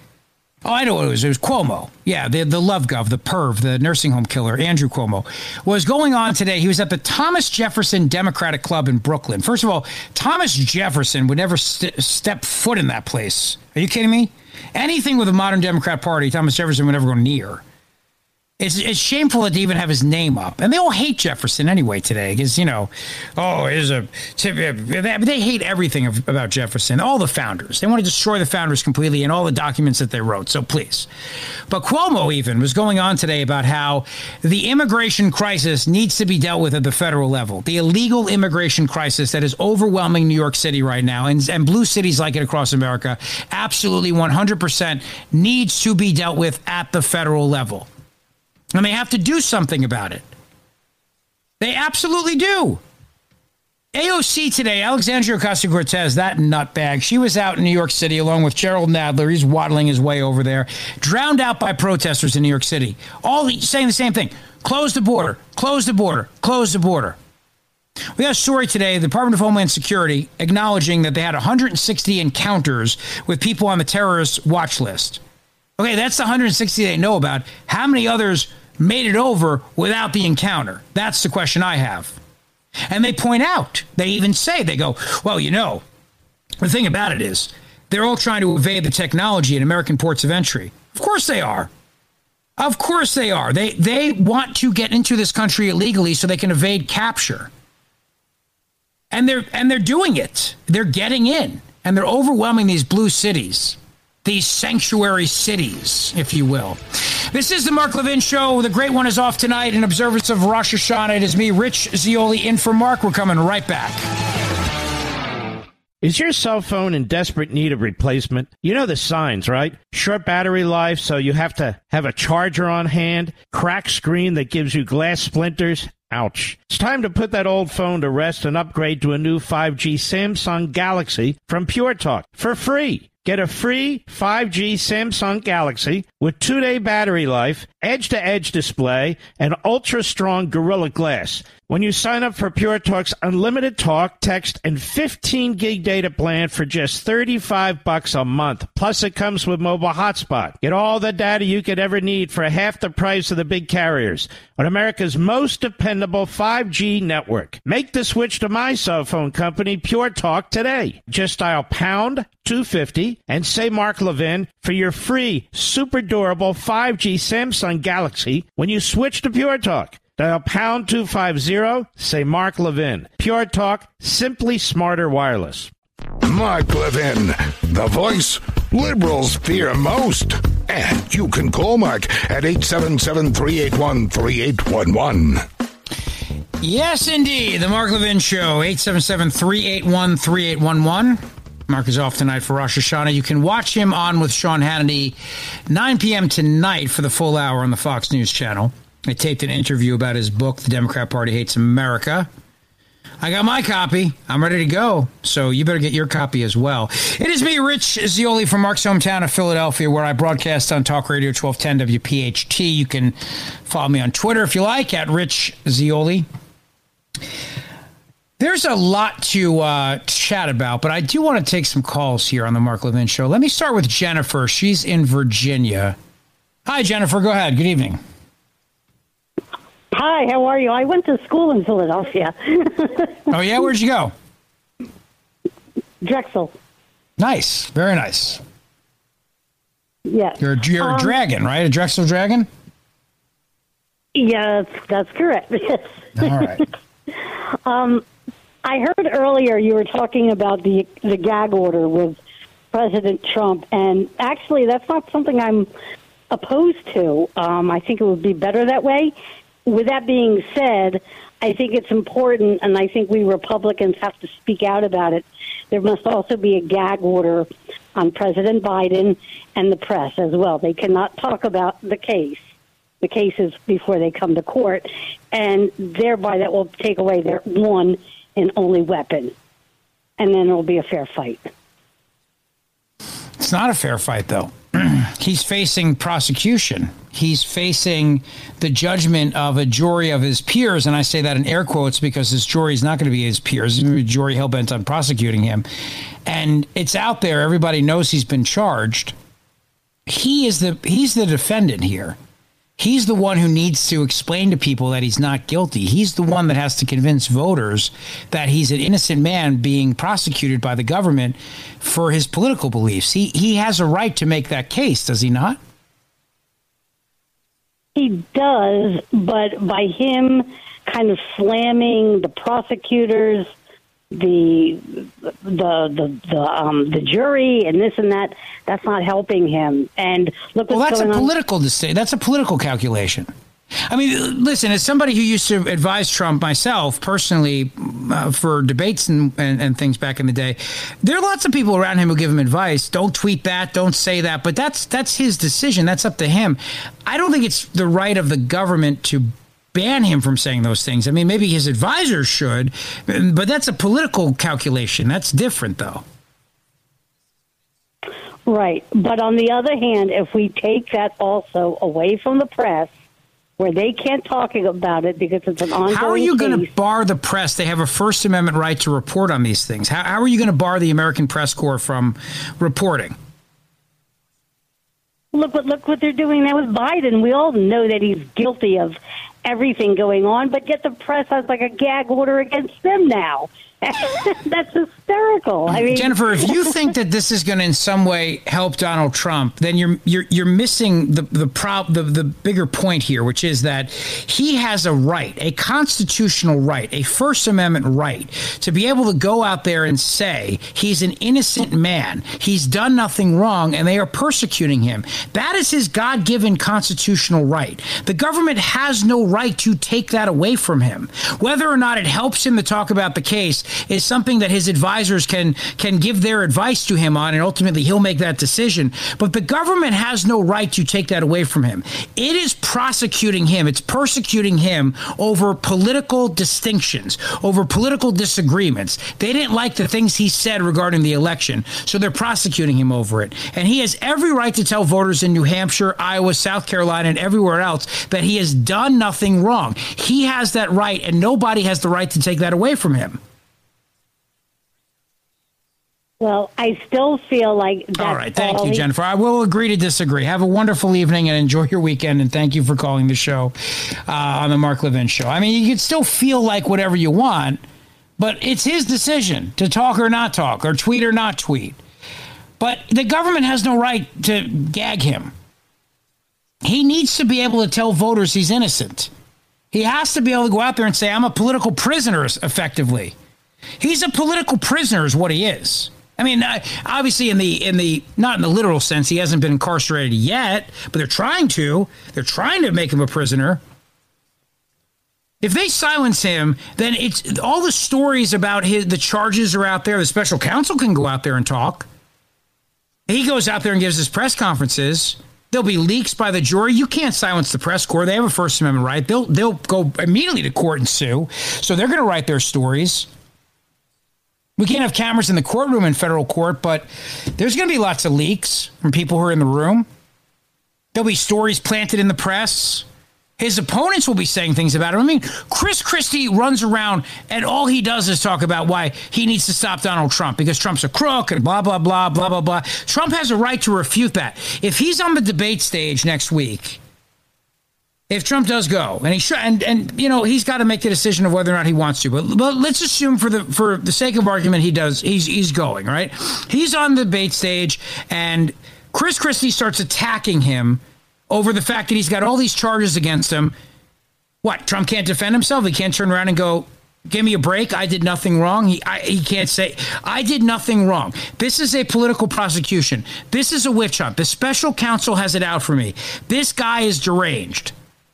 Oh, I know what it was. It was Cuomo. Yeah, the the love gov, the perv, the nursing home killer, Andrew Cuomo, was going on today. He was at the Thomas Jefferson Democratic Club in Brooklyn. First of all, Thomas Jefferson would never st- step foot in that place. Are you kidding me? Anything with a modern Democrat Party, Thomas Jefferson would never go near. It's, it's shameful that they even have his name up. And they all hate Jefferson anyway today because, you know, oh, is a. They hate everything about Jefferson, all the founders. They want to destroy the founders completely and all the documents that they wrote. So please. But Cuomo even was going on today about how the immigration crisis needs to be dealt with at the federal level. The illegal immigration crisis that is overwhelming New York City right now and, and blue cities like it across America absolutely 100% needs to be dealt with at the federal level. And they have to do something about it. They absolutely do. AOC today, Alexandria Ocasio Cortez, that nutbag, she was out in New York City along with Jerrold Nadler. He's waddling his way over there, drowned out by protesters in New York City. All saying the same thing close the border, close the border, close the border. We got a story today, the Department of Homeland Security acknowledging that they had 160 encounters with people on the terrorist watch list. Okay, that's the 160 they know about. How many others made it over without the encounter? That's the question I have. And they point out, they even say, they go, well, you know, the thing about it is, they're all trying to evade the technology in American ports of entry. Of course they are. Of course they are. They they want to get into this country illegally so they can evade capture. And they're and they're doing it. They're getting in and they're overwhelming these blue cities these sanctuary cities, if you will. This is the Mark Levin Show. The great one is off tonight in observance of Rosh Hashanah. It is me, Rich Zeoli, in for Mark. We're coming right back. Is your cell phone in desperate need of replacement? You know the signs, right? Short battery life, so you have to have a charger on hand, cracked screen that gives you glass splinters. Ouch. It's time to put that old phone to rest and upgrade to a new 5G Samsung Galaxy from Pure Talk for free. Get a free 5G Samsung Galaxy with two day battery life, edge to edge display, and ultra strong Gorilla Glass when you sign up for Pure Talk's unlimited talk, text, and 15 gig data plan for just 35 bucks a month. Plus, it comes with mobile hotspot. Get all the data you could ever need for half the price of the big carriers on America's most dependable 5G network. Make the switch to my cell phone company, Pure Talk, today. Just dial pound 250 and say Mark Levin for your free, super durable 5G Samsung Galaxy when you switch to Pure Talk. Dial pound 250, say Mark Levin. Pure Talk, simply smarter wireless. Mark Levin, the voice liberals fear most. And you can call Mark at 877 381 3811. Yes, indeed. The Mark Levin Show, 877 381 3811. Mark is off tonight for Rosh Hashanah. You can watch him on with Sean Hannity 9 p.m. tonight for the full hour on the Fox News channel. I taped an interview about his book, The Democrat Party Hates America. I got my copy. I'm ready to go. So you better get your copy as well. It is me, Rich Zeoli from Mark's hometown of Philadelphia, where I broadcast on Talk Radio 1210 WPHT. You can follow me on Twitter if you like at Rich Zeoli. There's a lot to uh, chat about, but I do want to take some calls here on the Mark Levin Show. Let me start with Jennifer. She's in Virginia. Hi, Jennifer. Go ahead. Good evening. Hi, how are you? I went to school in Philadelphia. oh yeah, where'd you go? Drexel. Nice, very nice. Yeah. You're you're um, a dragon, right? A Drexel dragon. Yeah, that's, that's correct. Yes. All right. Um, I heard earlier you were talking about the the gag order with President Trump, and actually, that's not something I'm opposed to. Um, I think it would be better that way. With that being said, I think it's important, and I think we Republicans have to speak out about it. There must also be a gag order on President Biden and the press as well. They cannot talk about the case, the cases before they come to court, and thereby that will take away their one and only weapon. And then it'll be a fair fight. It's not a fair fight, though. He's facing prosecution. He's facing the judgment of a jury of his peers. And I say that in air quotes because this jury is not going to be his peers. It's a jury hell bent on prosecuting him. And it's out there. Everybody knows he's been charged. He is the he's the defendant here. He's the one who needs to explain to people that he's not guilty. He's the one that has to convince voters that he's an innocent man being prosecuted by the government for his political beliefs. He he has a right to make that case, does he not? He does, but by him kind of slamming the prosecutors, the the the the um the jury and this and that, that's not helping him. And look, well, that's a on. political decision. That's a political calculation. I mean, listen, as somebody who used to advise Trump myself personally uh, for debates and, and, and things back in the day, there are lots of people around him who give him advice. Don't tweet that, don't say that, but that's that's his decision. That's up to him. I don't think it's the right of the government to ban him from saying those things. I mean, maybe his advisors should, but that's a political calculation. That's different, though. Right. But on the other hand, if we take that also away from the press, where they can't talk about it because it's an ongoing How are you going to bar the press? They have a First Amendment right to report on these things. How, how are you going to bar the American Press Corps from reporting? look what look what they're doing now with Biden. We all know that he's guilty of everything going on, but yet the press has like a gag order against them now. That's hysterical. I mean, Jennifer, if you think that this is going to in some way help Donald Trump, then you're you're you're missing the the prob the, the bigger point here, which is that he has a right, a constitutional right, a First Amendment right to be able to go out there and say he's an innocent man, he's done nothing wrong, and they are persecuting him. That is his God given constitutional right. The government has no right to take that away from him. Whether or not it helps him to talk about the case is something that his advisors can can give their advice to him on, and ultimately he'll make that decision. But the government has no right to take that away from him. It is prosecuting him. It's persecuting him over political distinctions, over political disagreements. They didn't like the things he said regarding the election, so they're prosecuting him over it. And he has every right to tell voters in New Hampshire, Iowa, South Carolina, and everywhere else that he has done nothing wrong. He has that right, and nobody has the right to take that away from him. Well, I still feel like that's All right. Thank you, Jennifer. I will agree to disagree. Have a wonderful evening and enjoy your weekend. And thank you for calling the show uh, on the Mark Levin show. I mean, you can still feel like whatever you want, but it's his decision to talk or not talk, or tweet or not tweet. But the government has no right to gag him. He needs to be able to tell voters he's innocent. He has to be able to go out there and say, I'm a political prisoner, effectively. He's a political prisoner, is what he is. I mean, obviously, in the in the not in the literal sense, he hasn't been incarcerated yet, but they're trying to. They're trying to make him a prisoner. If they silence him, then it's all the stories about his the charges are out there. The special counsel can go out there and talk. He goes out there and gives his press conferences. There'll be leaks by the jury. You can't silence the press corps. They have a First Amendment right. They'll they'll go immediately to court and sue. So they're going to write their stories. We can't have cameras in the courtroom in federal court, but there's going to be lots of leaks from people who are in the room. There'll be stories planted in the press. His opponents will be saying things about him. I mean, Chris Christie runs around and all he does is talk about why he needs to stop Donald Trump because Trump's a crook and blah, blah, blah, blah, blah, blah. Trump has a right to refute that. If he's on the debate stage next week, if Trump does go, and he should, and, and you know he's got to make the decision of whether or not he wants to. But, but let's assume for the for the sake of argument, he does. He's he's going right. He's on the debate stage, and Chris Christie starts attacking him over the fact that he's got all these charges against him. What? Trump can't defend himself? He can't turn around and go, Give me a break. I did nothing wrong. He, I, he can't say, I did nothing wrong. This is a political prosecution. This is a witch hunt. The special counsel has it out for me. This guy is deranged.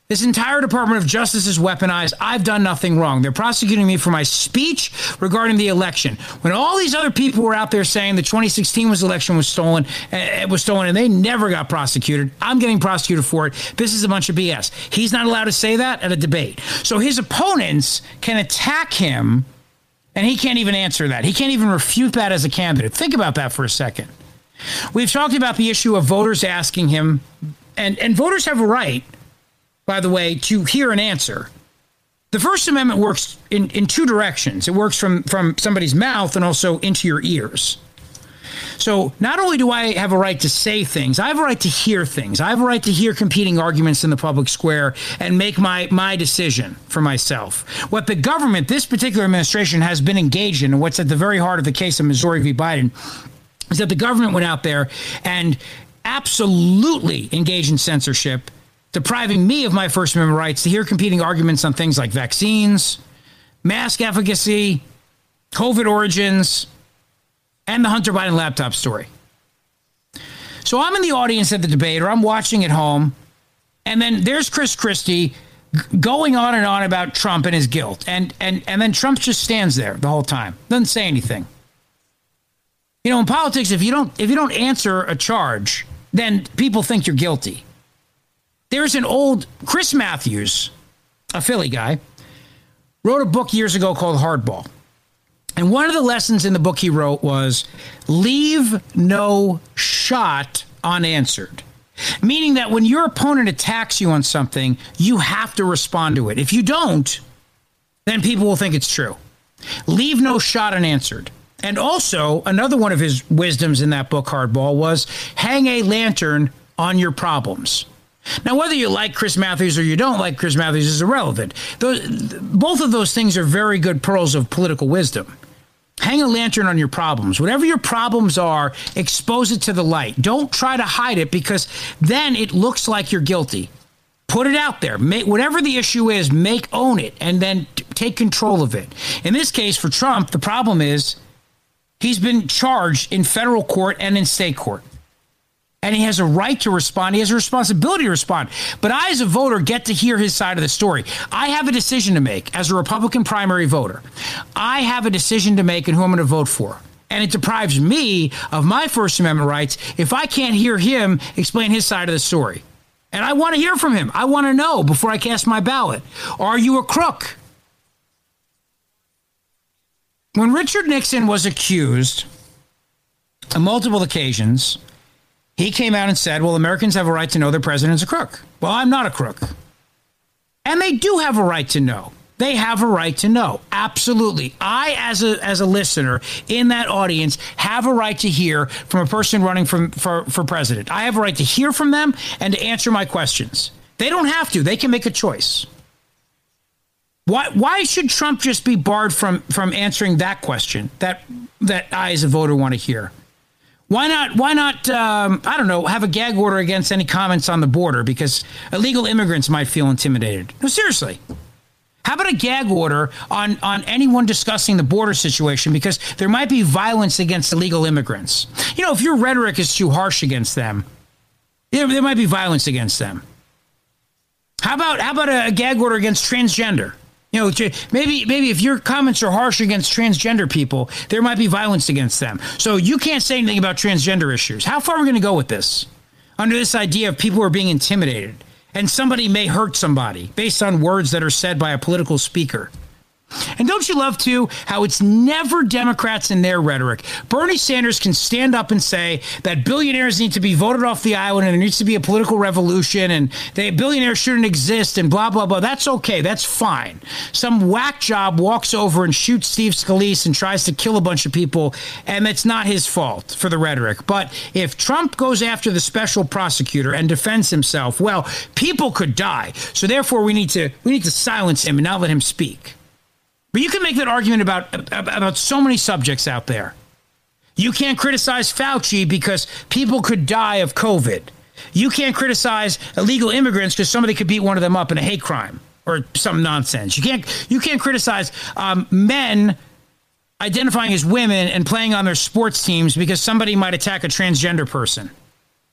This entire Department of Justice is weaponized. I've done nothing wrong. They're prosecuting me for my speech regarding the election. When all these other people were out there saying the 2016 was election was stolen, uh, was stolen, and they never got prosecuted, I'm getting prosecuted for it. This is a bunch of BS. He's not allowed to say that at a debate. So his opponents can attack him, and he can't even answer that. He can't even refute that as a candidate. Think about that for a second. We've talked about the issue of voters asking him, and, and voters have a right by the way, to hear an answer. The First Amendment works in, in two directions. It works from, from somebody's mouth and also into your ears. So not only do I have a right to say things, I have a right to hear things. I have a right to hear competing arguments in the public square and make my, my decision for myself. What the government, this particular administration, has been engaged in, and what's at the very heart of the case of Missouri v. Biden, is that the government went out there and absolutely engaged in censorship depriving me of my First Amendment rights to hear competing arguments on things like vaccines, mask efficacy, COVID origins, and the Hunter Biden laptop story. So I'm in the audience at the debate, or I'm watching at home, and then there's Chris Christie going on and on about Trump and his guilt, and and and then Trump just stands there the whole time, doesn't say anything. You know, in politics, if you don't if you don't answer a charge, then people think you're guilty. There's an old Chris Matthews, a Philly guy, wrote a book years ago called Hardball. And one of the lessons in the book he wrote was leave no shot unanswered. Meaning that when your opponent attacks you on something, you have to respond to it. If you don't, then people will think it's true. Leave no shot unanswered. And also, another one of his wisdoms in that book, Hardball, was hang a lantern on your problems. Now, whether you like Chris Matthews or you don't like Chris Matthews is irrelevant. Those, both of those things are very good pearls of political wisdom. Hang a lantern on your problems. Whatever your problems are, expose it to the light. Don't try to hide it because then it looks like you're guilty. Put it out there. Make, whatever the issue is, make own it and then t- take control of it. In this case, for Trump, the problem is he's been charged in federal court and in state court and he has a right to respond. He has a responsibility to respond. But I, as a voter, get to hear his side of the story. I have a decision to make as a Republican primary voter. I have a decision to make and who I'm going to vote for. And it deprives me of my First Amendment rights if I can't hear him explain his side of the story. And I want to hear from him. I want to know before I cast my ballot. Are you a crook? When Richard Nixon was accused on multiple occasions he came out and said, well, Americans have a right to know their president's a crook. Well, I'm not a crook. And they do have a right to know. They have a right to know. Absolutely. I, as a, as a listener in that audience, have a right to hear from a person running from, for, for president. I have a right to hear from them and to answer my questions. They don't have to, they can make a choice. Why, why should Trump just be barred from, from answering that question that, that I, as a voter, want to hear? Why not? Why not? Um, I don't know. Have a gag order against any comments on the border because illegal immigrants might feel intimidated. No, seriously. How about a gag order on, on anyone discussing the border situation because there might be violence against illegal immigrants? You know, if your rhetoric is too harsh against them, there, there might be violence against them. How about how about a, a gag order against transgender? You know, maybe maybe if your comments are harsh against transgender people, there might be violence against them. So you can't say anything about transgender issues. How far are we going to go with this? Under this idea of people are being intimidated and somebody may hurt somebody based on words that are said by a political speaker. And don't you love too how it's never Democrats in their rhetoric? Bernie Sanders can stand up and say that billionaires need to be voted off the island and there needs to be a political revolution and they billionaires shouldn't exist and blah blah blah. That's okay. That's fine. Some whack job walks over and shoots Steve Scalise and tries to kill a bunch of people, and it's not his fault for the rhetoric. But if Trump goes after the special prosecutor and defends himself, well, people could die. So therefore, we need to we need to silence him and not let him speak. But you can make that argument about about so many subjects out there. You can't criticize Fauci because people could die of COVID. You can't criticize illegal immigrants because somebody could beat one of them up in a hate crime. or some nonsense. You can't you can't criticize um, men identifying as women and playing on their sports teams because somebody might attack a transgender person.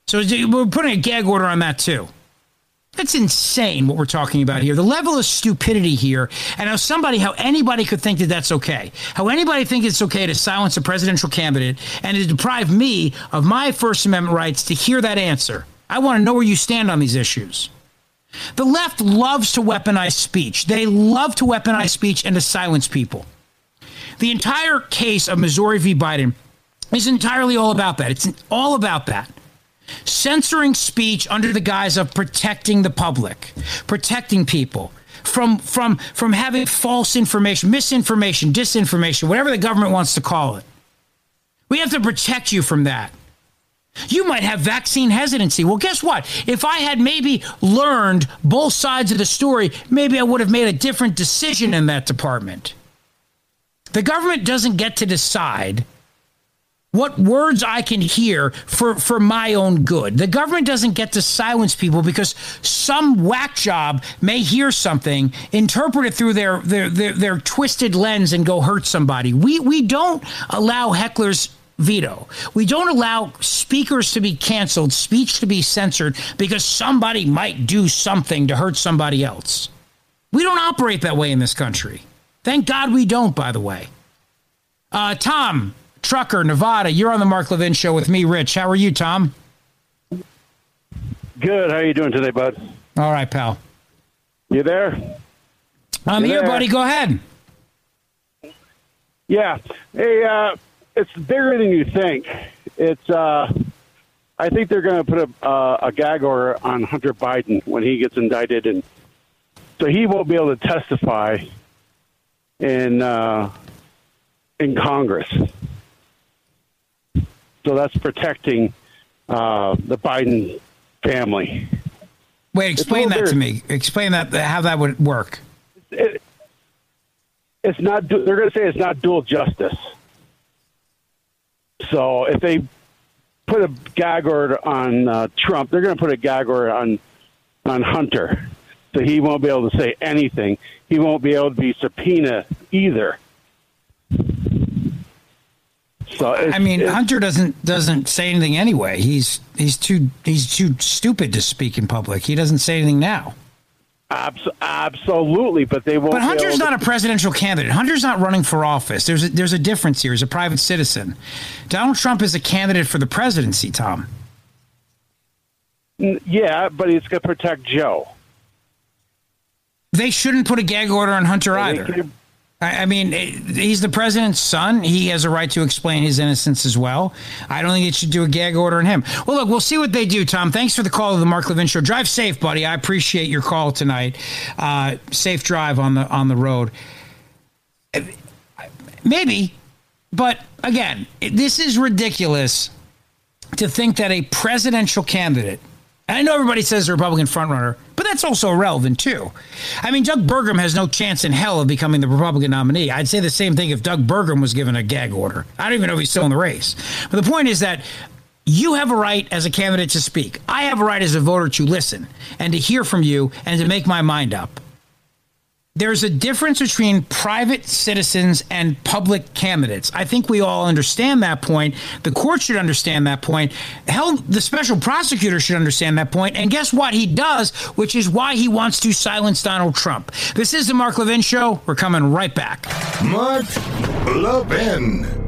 So we're putting a gag order on that too. That's insane what we're talking about here. The level of stupidity here, and how somebody, how anybody could think that that's okay. How anybody think it's okay to silence a presidential candidate and to deprive me of my First Amendment rights to hear that answer. I want to know where you stand on these issues. The left loves to weaponize speech. They love to weaponize speech and to silence people. The entire case of Missouri v. Biden is entirely all about that. It's all about that. Censoring speech under the guise of protecting the public, protecting people from from from having false information, misinformation, disinformation, whatever the government wants to call it. We have to protect you from that. You might have vaccine hesitancy. Well, guess what? If I had maybe learned both sides of the story, maybe I would have made a different decision in that department. The government doesn't get to decide what words I can hear for, for my own good. The government doesn't get to silence people because some whack job may hear something, interpret it through their, their, their, their twisted lens, and go hurt somebody. We, we don't allow hecklers veto. We don't allow speakers to be canceled, speech to be censored because somebody might do something to hurt somebody else. We don't operate that way in this country. Thank God we don't, by the way. Uh, Tom, Trucker, Nevada, you're on the Mark Levin Show with me, Rich. How are you, Tom? Good. How are you doing today, bud? All right, pal. You there? I'm You here, there? buddy. Go ahead. Yeah. Hey, uh, it's bigger than you think. It's. Uh, I think they're going to put a, uh, a gag order on Hunter Biden when he gets indicted, and so he won't be able to testify in uh, in Congress. So that's protecting uh, the Biden family. Wait, explain that to me. Explain that how that would work. It, it's not. They're going to say it's not dual justice. So if they put a gag order on uh, Trump, they're going to put a gag order on on Hunter. So he won't be able to say anything. He won't be able to be subpoena either. So it's, I mean, Hunter doesn't doesn't say anything anyway. He's he's too he's too stupid to speak in public. He doesn't say anything now. abs- absolutely, but they won't. But Hunter's not a presidential candidate. Hunter's not running for office. There's a, there's a difference here. He's a private citizen. Donald Trump is a candidate for the presidency. Tom. Yeah, but he's going to protect Joe. They shouldn't put a gag order on Hunter either. I mean, eh, he's the president's son. He has a right to explain his innocence as well. I don't think it should do a gag order on him. Well, look, we'll see what they do, Tom. Thanks for the call to the Mark Levin Show. Drive safe, buddy. I appreciate your call tonight. Uh, safe drive on the on the road. Maybe, but again, this is ridiculous to think that a presidential candidate, and I know everybody says the Republican frontrunner, but that's also irrelevant too. I mean, Doug Burgum has no chance in hell of becoming the Republican nominee. I'd say the same thing if Doug Burgum was given a gag order. I don't even know if he's still in the race. But the point is that you have a right as a candidate to speak. I have a right as a voter to listen and to hear from you and to make my mind up there's a difference between private citizens and public candidates. I think we all understand that point. The court should understand that point. Hell, the special prosecutor should understand that point. And guess what? He does, which is why he wants to silence Donald Trump. This is the Mark Levin Show. We're coming right back. Mark Levin.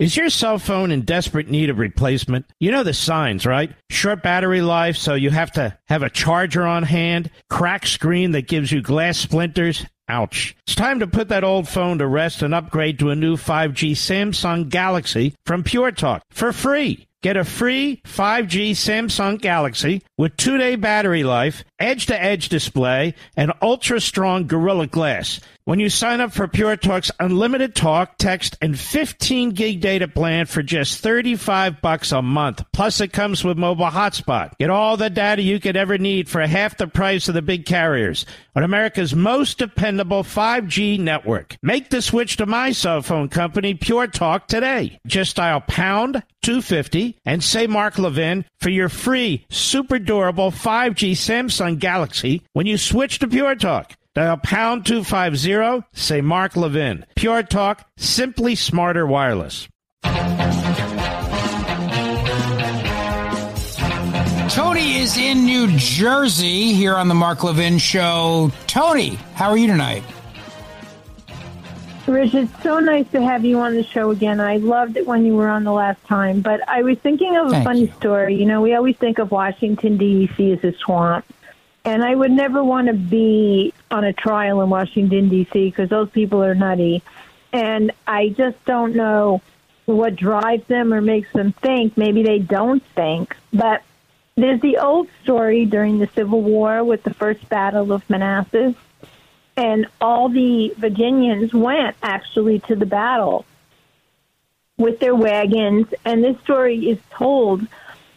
Is your cell phone in desperate need of replacement? You know the signs, right? Short battery life, so you have to have a charger on hand, cracked screen that gives you glass splinters. Ouch. It's time to put that old phone to rest and upgrade to a new 5G Samsung Galaxy from Pure Talk for free. Get a free 5G Samsung Galaxy with two day battery life, edge to edge display, and ultra strong Gorilla Glass. When you sign up for Pure Talk's unlimited talk, text, and 15 gig data plan for just 35 bucks a month. Plus it comes with mobile hotspot. Get all the data you could ever need for half the price of the big carriers on America's most dependable 5G network. Make the switch to my cell phone company, Pure Talk, today. Just dial pound 250 and say Mark Levin for your free, super durable 5G Samsung Galaxy when you switch to Pure Talk. Dial pound 250, say Mark Levin. Pure Talk, simply smarter wireless. Tony is in New Jersey here on the Mark Levin Show. Tony, how are you tonight? Rich, it's so nice to have you on the show again. I loved it when you were on the last time, but I was thinking of a Thank funny story. You know, we always think of Washington, D.C. as a swamp. And I would never want to be on a trial in Washington, D.C., because those people are nutty. And I just don't know what drives them or makes them think. Maybe they don't think. But there's the old story during the Civil War with the first Battle of Manassas. And all the Virginians went actually to the battle with their wagons. And this story is told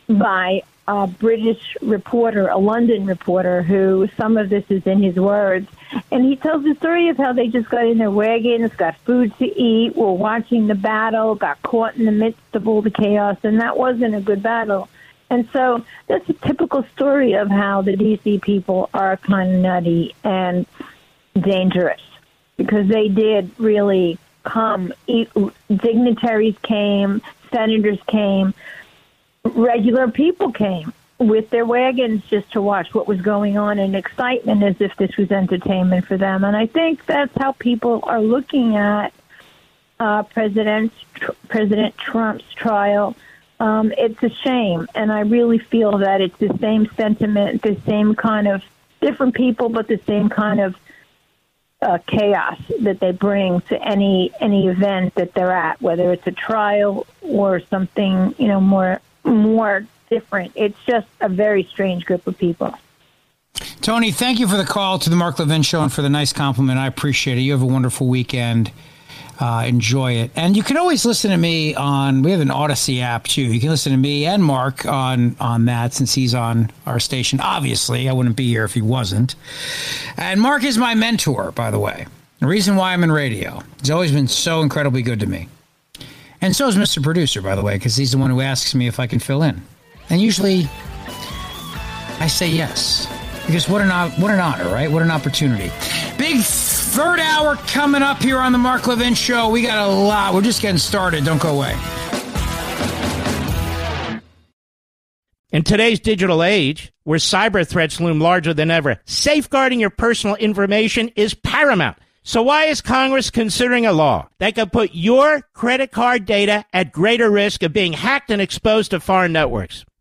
by a British reporter, a London reporter, who some of this is in his words. And he tells the story of how they just got in their wagons, got food to eat, were watching the battle, got caught in the midst of all the chaos, and that wasn't a good battle. And so that's a typical story of how the DC people are kind of nutty and dangerous because they did really come. Dignitaries came, senators came, regular people came with their wagons just to watch what was going on and excitement as if this was entertainment for them. And I think that's how people are looking at uh, President President Trump's trial. Um, it's a shame, and I really feel that it's the same sentiment, the same kind of different people, but the same kind of uh, chaos that they bring to any any event that they're at, whether it's a trial or something you know more more different. It's just a very strange group of people. Tony, thank you for the call to the Mark Levin Show and for the nice compliment. I appreciate it. You have a wonderful weekend. Uh, enjoy it. And you can always listen to me on, we have an Audacy app too. You can listen to me and Mark on, on that since he's on our station. Obviously, I wouldn't be here if he wasn't. And Mark is my mentor, by the way. The reason why I'm in radio. He's always been so incredibly good to me. And so is Mr. Producer, by the way, because he's the one who asks me if I can fill in. And usually I say yes. Because what an what an honor, right? What an opportunity. Big third hour coming up here on the Mark Levin Show. We got a lot. We're just getting started. Don't go away. In today's digital age, where cyber threats loom larger than ever, safeguarding your personal information is paramount. So why is Congress considering a law that could put your credit card data at greater risk of being hacked and exposed to foreign networks?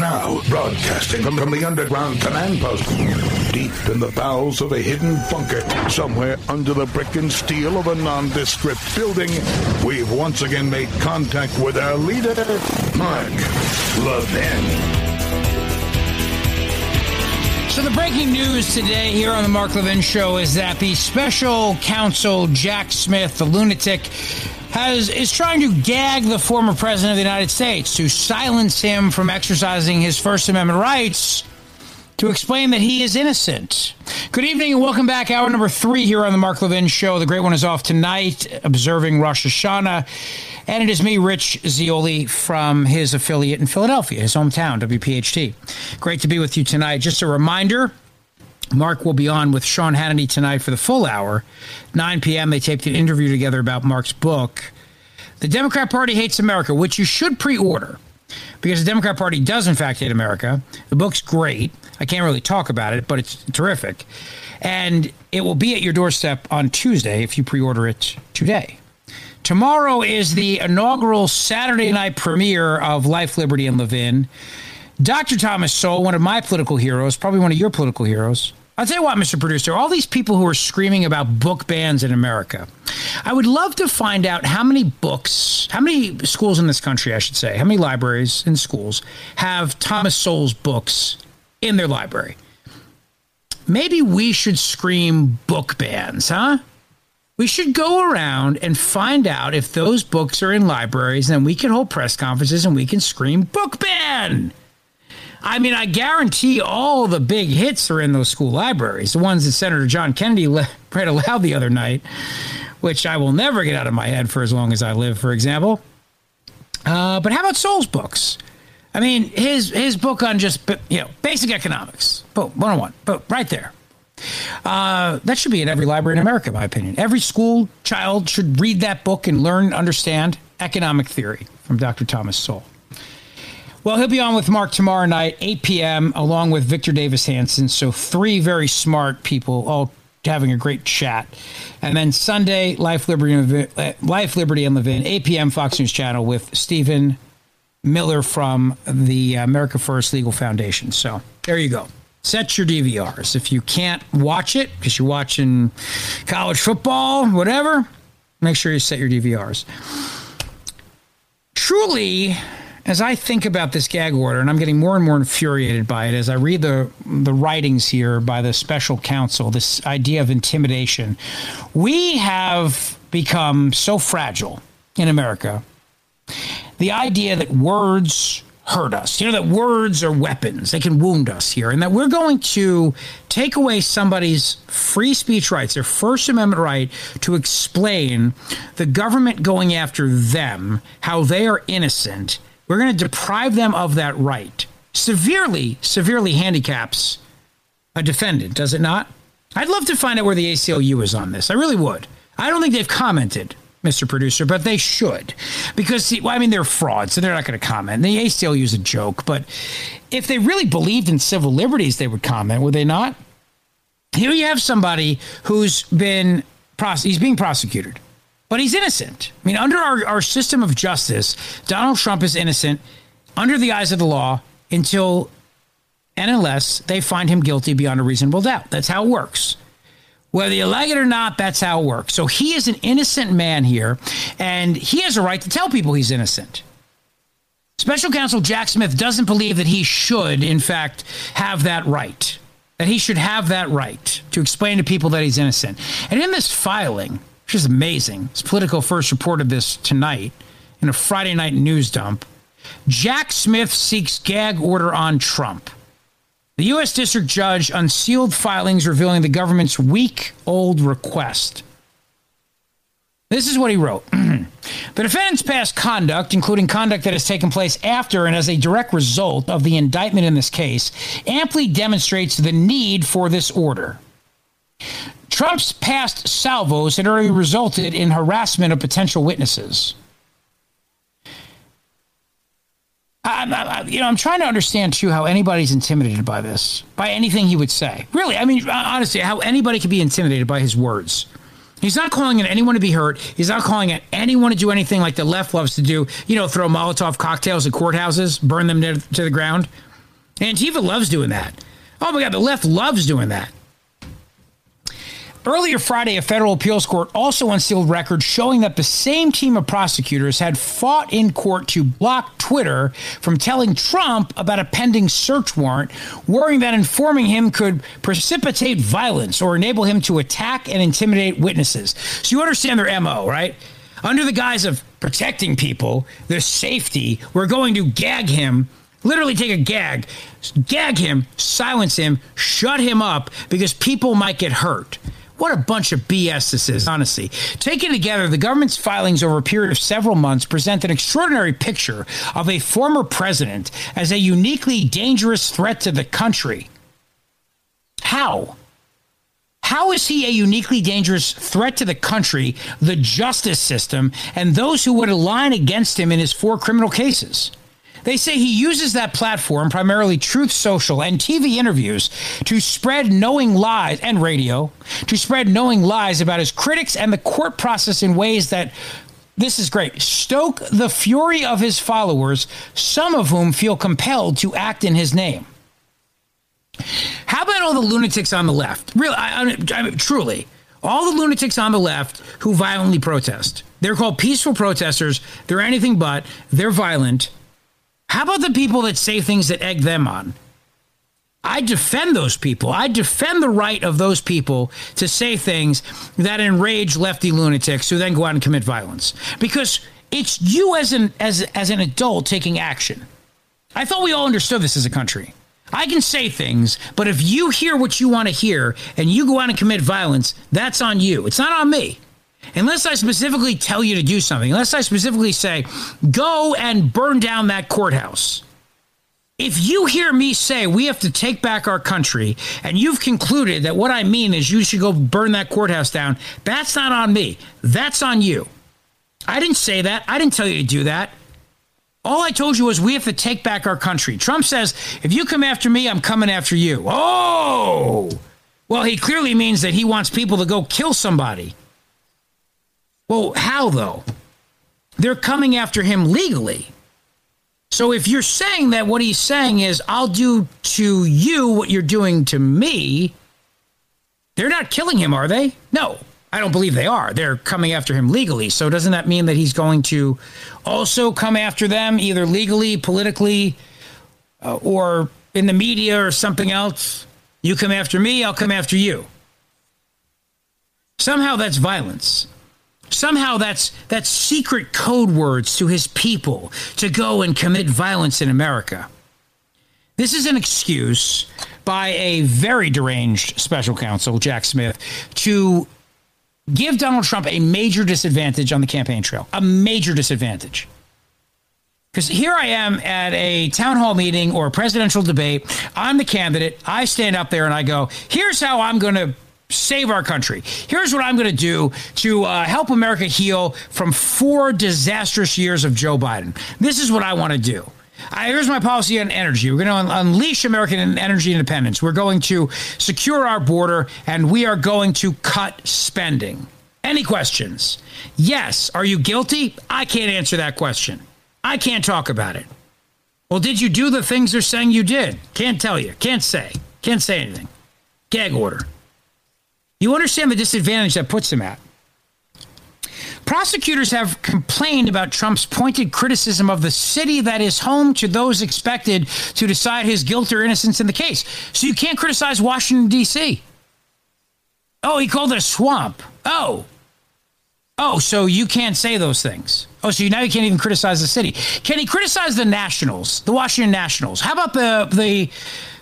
Now, broadcasting from, from the underground command post, deep in the bowels of a hidden bunker, somewhere under the brick and steel of a nondescript building, we've once again made contact with our leader, Mark Levin. So the breaking news today here on the Mark Levin Show is that the special counsel Jack Smith, the lunatic, has is trying to gag the former president of the United States to silence him from exercising his First Amendment rights to explain that he is innocent. Good evening and welcome back. Hour number three here on the Mark Levin Show. The great one is off tonight, observing Rosh Hashanah. And it is me, Rich Zeoli, from his affiliate in Philadelphia, his hometown, WPHT. Great to be with you tonight. Just a reminder Mark will be on with Sean Hannity tonight for the full hour. 9 p.m., they taped an interview together about Mark's book, The Democrat Party Hates America, which you should pre order because the Democrat Party does, in fact, hate America. The book's great. I can't really talk about it, but it's terrific. And it will be at your doorstep on Tuesday if you pre order it today. Tomorrow is the inaugural Saturday night premiere of Life, Liberty, and Levin. Dr. Thomas Sowell, one of my political heroes, probably one of your political heroes. I'll tell you what, Mr. Producer, all these people who are screaming about book bans in America, I would love to find out how many books, how many schools in this country, I should say, how many libraries and schools have Thomas Sowell's books in their library. Maybe we should scream book bans, huh? We should go around and find out if those books are in libraries, and then we can hold press conferences and we can scream book ban. I mean, I guarantee all the big hits are in those school libraries. The ones that Senator John Kennedy read aloud the other night, which I will never get out of my head for as long as I live, for example. Uh, but how about Sowell's books? I mean, his his book on just you know basic economics, boom, one on one, but right there. Uh, that should be in every library in America, in my opinion. Every school child should read that book and learn and understand economic theory from Dr. Thomas Sowell. Well, he'll be on with Mark tomorrow night, 8 p.m., along with Victor Davis Hanson. So, three very smart people all having a great chat. And then Sunday, Life, Liberty, and uh, Life, Liberty, and Levin, 8 p.m., Fox News Channel with Stephen Miller from the America First Legal Foundation. So, there you go. Set your DVRs. If you can't watch it because you're watching college football, whatever, make sure you set your DVRs. Truly, as I think about this gag order, and I'm getting more and more infuriated by it as I read the the writings here by the special counsel, this idea of intimidation, we have become so fragile in America. The idea that words hurt us, you know, that words are weapons, they can wound us here, and that we're going to take away somebody's free speech rights, their First Amendment right to explain the government going after them, how they are innocent we're going to deprive them of that right. Severely, severely handicaps a defendant, does it not? I'd love to find out where the ACLU is on this. I really would. I don't think they've commented, Mr. Producer, but they should. Because, see, well, I mean, they're frauds, so they're not going to comment. The ACLU is a joke, but if they really believed in civil liberties, they would comment, would they not? Here you have somebody who's been, he's being prosecuted but he's innocent. I mean, under our, our system of justice, Donald Trump is innocent under the eyes of the law until and unless they find him guilty beyond a reasonable doubt. That's how it works. Whether you like it or not, that's how it works. So he is an innocent man here, and he has a right to tell people he's innocent. Special counsel Jack Smith doesn't believe that he should, in fact, have that right. That he should have that right to explain to people that he's innocent. And in this filing, is amazing. His Politico first reported this tonight in a Friday night news dump. Jack Smith seeks gag order on Trump. The U.S. District Judge unsealed filings revealing the government's week old request. This is what he wrote. the defendant's past conduct, including conduct that has taken place after and as a direct result of the indictment in this case, amply demonstrates the need for this order. Trump's past salvos had already resulted in harassment of potential witnesses. I, I, you know, I'm trying to understand too how anybody's intimidated by this, by anything he would say. Really, I mean, uh, honestly, how anybody could be intimidated by his words. He's not calling on anyone to be hurt. He's not calling on anyone to do anything like the left loves to do. You know, throw Molotov cocktails at courthouses, burn them to, to the ground. Antifa loves doing that. Oh my God, the left loves doing that. Earlier Friday, a federal appeals court also unsealed records showing that the same team of prosecutors had fought in court to block Twitter from telling Trump about a pending search warrant, worrying that informing him could precipitate violence or enable him to attack and intimidate witnesses. So you understand their MO, right? Under the guise of protecting people, their safety, we're going to gag him literally take a gag, gag him, silence him, shut him up because people might get hurt. What a bunch of BS this is, honestly. Taken together, the government's filings over a period of several months present an extraordinary picture of a former president as a uniquely dangerous threat to the country. How? How is he a uniquely dangerous threat to the country, the justice system, and those who would align against him in his four criminal cases? They say he uses that platform, primarily Truth Social and TV interviews, to spread knowing lies and radio, to spread knowing lies about his critics and the court process in ways that this is great. Stoke the fury of his followers, some of whom feel compelled to act in his name. How about all the lunatics on the left? Really, I, I, I, truly, all the lunatics on the left who violently protest. They're called peaceful protesters. They're anything but. They're violent. How about the people that say things that egg them on? I defend those people. I defend the right of those people to say things that enrage lefty lunatics who then go out and commit violence. Because it's you as an as as an adult taking action. I thought we all understood this as a country. I can say things, but if you hear what you want to hear and you go out and commit violence, that's on you. It's not on me. Unless I specifically tell you to do something, unless I specifically say, go and burn down that courthouse. If you hear me say we have to take back our country and you've concluded that what I mean is you should go burn that courthouse down, that's not on me. That's on you. I didn't say that. I didn't tell you to do that. All I told you was we have to take back our country. Trump says, if you come after me, I'm coming after you. Oh! Well, he clearly means that he wants people to go kill somebody. Well, how though? They're coming after him legally. So if you're saying that what he's saying is, I'll do to you what you're doing to me, they're not killing him, are they? No, I don't believe they are. They're coming after him legally. So doesn't that mean that he's going to also come after them, either legally, politically, uh, or in the media or something else? You come after me, I'll come after you. Somehow that's violence. Somehow that's that's secret code words to his people to go and commit violence in America. This is an excuse by a very deranged special counsel, Jack Smith, to give Donald Trump a major disadvantage on the campaign trail. A major disadvantage. Because here I am at a town hall meeting or a presidential debate. I'm the candidate. I stand up there and I go, here's how I'm going to save our country. Here's what I'm going to do to uh, help America heal from four disastrous years of Joe Biden. This is what I want to do. I, here's my policy on energy. We're going to un- unleash American energy independence. We're going to secure our border, and we are going to cut spending. Any questions? Yes. Are you guilty? I can't answer that question. I can't talk about it. Well, did you do the things they're saying you did? Can't tell you. Can't say. Can't say anything. Gag order. You understand the disadvantage that puts him at. Prosecutors have complained about Trump's pointed criticism of the city that is home to those expected to decide his guilt or innocence in the case. So you can't criticize Washington, D.C. Oh, he called it a swamp. Oh. Oh, so you can't say those things. Oh, so now you can't even criticize the city. Can he criticize the Nationals, the Washington Nationals? How about the the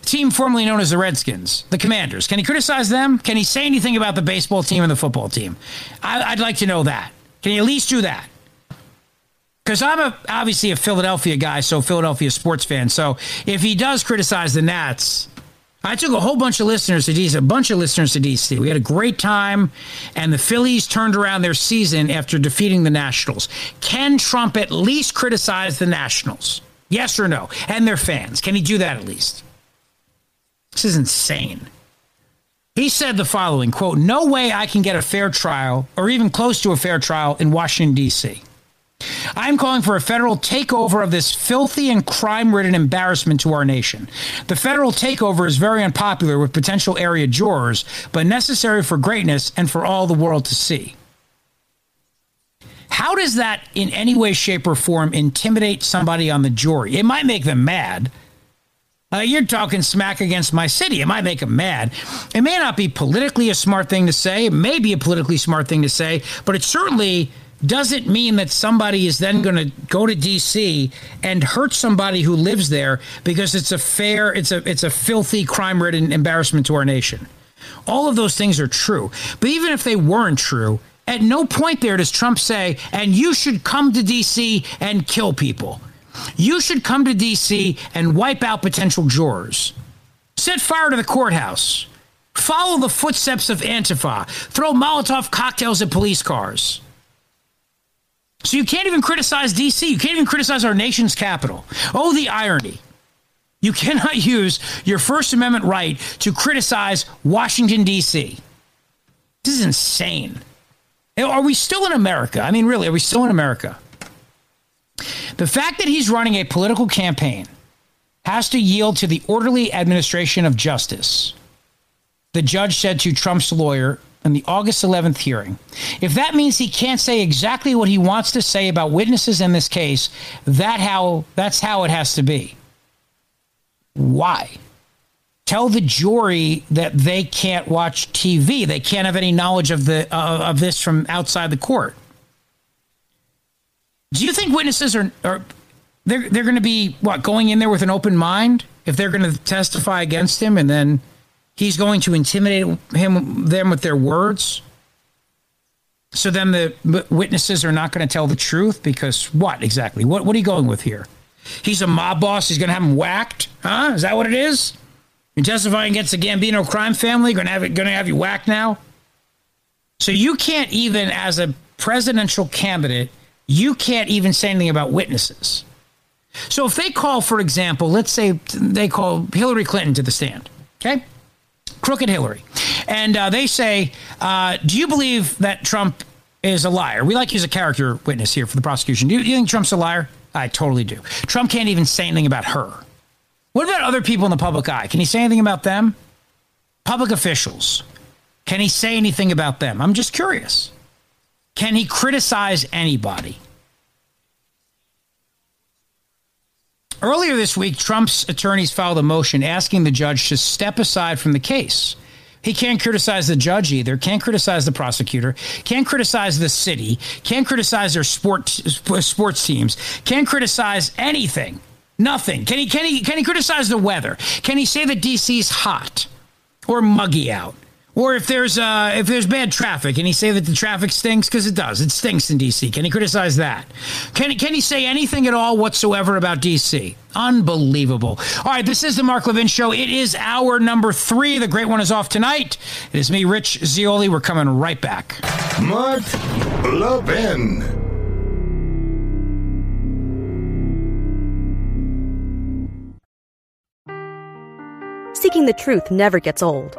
team formerly known as the Redskins, the Commanders? Can he criticize them? Can he say anything about the baseball team and the football team? I, would like to know that. Can he at least do that? Because I'm a, obviously a Philadelphia guy, so Philadelphia sports fan. So if he does criticize the Nats, I took a whole bunch of listeners to DC, a bunch of listeners to DC. We had a great time, and the Phillies turned around their season after defeating the Nationals. Can Trump at least criticize the Nationals? Yes or no? And their fans. Can he do that at least? This is insane. He said the following quote, No way I can get a fair trial or even close to a fair trial in Washington, D.C. I'm calling for a federal takeover of this filthy and crime ridden embarrassment to our nation. The federal takeover is very unpopular with potential area jurors, but necessary for greatness and for all the world to see. How does that in any way, shape, or form intimidate somebody on the jury? It might make them mad. Uh, you're talking smack against my city. It might make them mad. It may not be politically a smart thing to say. It may be a politically smart thing to say, but it certainly doesn't mean that somebody is then going to go to DC and hurt somebody who lives there because it's a fair, it's a it's a filthy, crime-ridden embarrassment to our nation. All of those things are true. But even if they weren't true, at no point there does Trump say, and you should come to DC and kill people. You should come to D.C. and wipe out potential jurors. Set fire to the courthouse. Follow the footsteps of Antifa. Throw Molotov cocktails at police cars. So you can't even criticize DC. You can't even criticize our nation's capital. Oh, the irony. You cannot use your First Amendment right to criticize Washington, D.C. This is insane. Are we still in America? I mean, really, are we still in America? The fact that he's running a political campaign has to yield to the orderly administration of justice, the judge said to Trump's lawyer in the August 11th hearing. If that means he can't say exactly what he wants to say about witnesses in this case, that how that's how it has to be. Why? Tell the jury that they can't watch TV. They can't have any knowledge of the uh, of this from outside the court. Do you think witnesses are are they're they're going to be what going in there with an open mind if they're going to testify against him and then he's going to intimidate him them with their words? So then the witnesses are not going to tell the truth because what exactly? What what are you going with here? He's a mob boss. He's going to have him whacked, huh? Is that what it is? You're testifying against the Gambino crime family. Going to have it. Going to have you whacked now. So you can't even, as a presidential candidate, you can't even say anything about witnesses. So if they call, for example, let's say they call Hillary Clinton to the stand, okay? Crooked Hillary. And uh, they say, uh, Do you believe that Trump is a liar? We like to use a character witness here for the prosecution. Do you, do you think Trump's a liar? I totally do. Trump can't even say anything about her. What about other people in the public eye? Can he say anything about them? Public officials. Can he say anything about them? I'm just curious. Can he criticize anybody? Earlier this week, Trump's attorneys filed a motion asking the judge to step aside from the case. He can't criticize the judge either, can't criticize the prosecutor, can't criticize the city, can't criticize their sports sports teams, can't criticize anything. Nothing. Can he can he can he criticize the weather? Can he say that DC's hot or muggy out? Or if there's uh, if there's bad traffic, can he say that the traffic stinks? Because it does. It stinks in D.C. Can he criticize that? Can he, can he say anything at all whatsoever about D.C.? Unbelievable. All right, this is the Mark Levin Show. It is hour number three. The great one is off tonight. It is me, Rich Zeoli. We're coming right back. Mark Levin. Seeking the truth never gets old.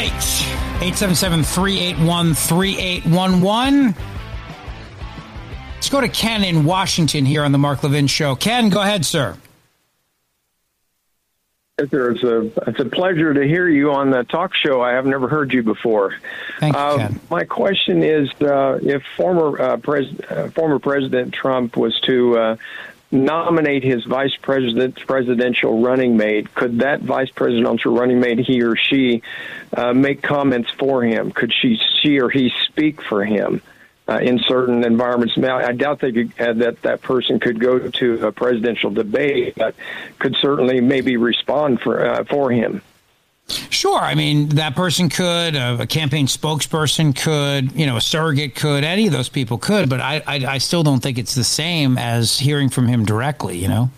Right. 877 381 3811. Let's go to Ken in Washington here on the Mark Levin Show. Ken, go ahead, sir. It's a, it's a pleasure to hear you on the talk show. I have never heard you before. Thank you, uh, Ken. My question is, uh, if former uh, pres- uh, former President Trump was to uh, nominate his vice president presidential running mate, could that vice presidential running mate, he or she, uh, make comments for him? Could she, she or he speak for him? Uh, in certain environments, now I doubt they could, uh, that that person could go to a presidential debate, but could certainly maybe respond for uh, for him. Sure. I mean, that person could, a, a, campaign spokesperson could, you know, a surrogate could, any of those people could, but I, I, I still don't think it's the same as hearing from him directly, you know?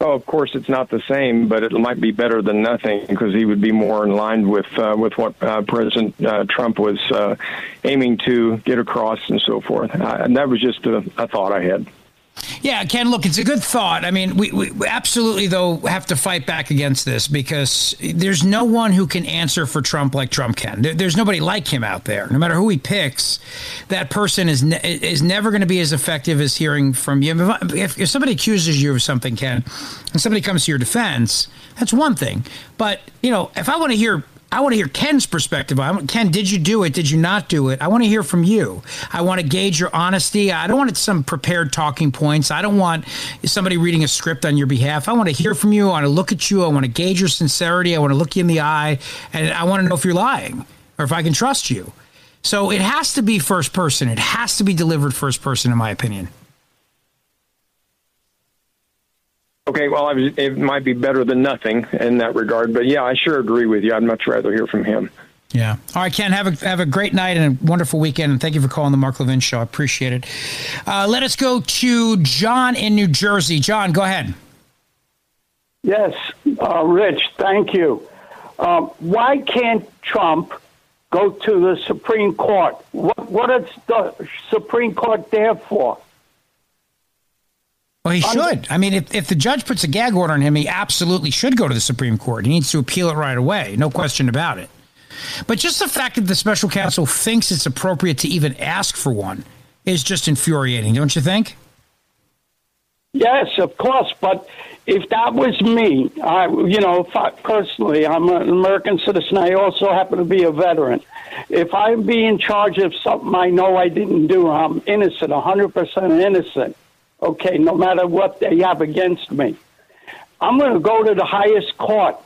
Oh, of course, it's not the same, but it might be better than nothing because he would be more in line with uh, with what uh, President uh, Trump was uh, aiming to get across and so forth. and that was just a, a thought I had. Yeah, Ken, look, it's a good thought. I mean, we, we, absolutely, though, have to fight back against this because there's no one who can answer for Trump like Trump can. There, there's nobody like him out there. No matter who he picks, that person is ne- is never going to be as effective as hearing from you. If, if somebody accuses you of something, Ken, and somebody comes to your defense, that's one thing. But, you know, if I want to hear I want to hear Ken's perspective. I want, Ken, did you do it? Did you not do it? I want to hear from you. I want to gauge your honesty. I don't want some prepared talking points. I don't want somebody reading a script on your behalf. I want to hear from you. I want to look at you. I want to gauge your sincerity. I want to look you in the eye, and I want to know if you're lying. or if I can trust you. So it has to be first person. It has to be delivered first person, in my opinion. Okay, well, I was, it might be better than nothing in that regard, but yeah, I sure agree with you. I'd much rather hear from him. Yeah. All right, Ken. Have a have a great night and a wonderful weekend. And thank you for calling the Mark Levin Show. I appreciate it. Uh, let us go to John in New Jersey. John, go ahead. Yes, uh, Rich. Thank you. Um, why can't Trump go to the Supreme Court? What what is the Supreme Court there for? Well, he should. I mean, if, if the judge puts a gag order on him, he absolutely should go to the Supreme Court. He needs to appeal it right away. No question about it. But just the fact that the special counsel thinks it's appropriate to even ask for one is just infuriating, don't you think? Yes, of course. But if that was me, I, you know, I, personally, I'm an American citizen. I also happen to be a veteran. If I'm being charged of something I know I didn't do, I'm innocent, 100% innocent. Okay, no matter what they have against me. I'm going to go to the highest court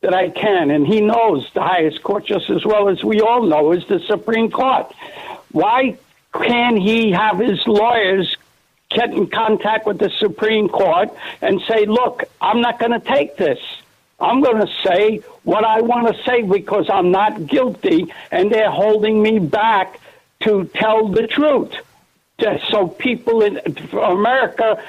that I can, and he knows the highest court just as well as we all know is the Supreme Court. Why can he have his lawyers get in contact with the Supreme Court and say, look, I'm not going to take this. I'm going to say what I want to say because I'm not guilty, and they're holding me back to tell the truth. So people in America,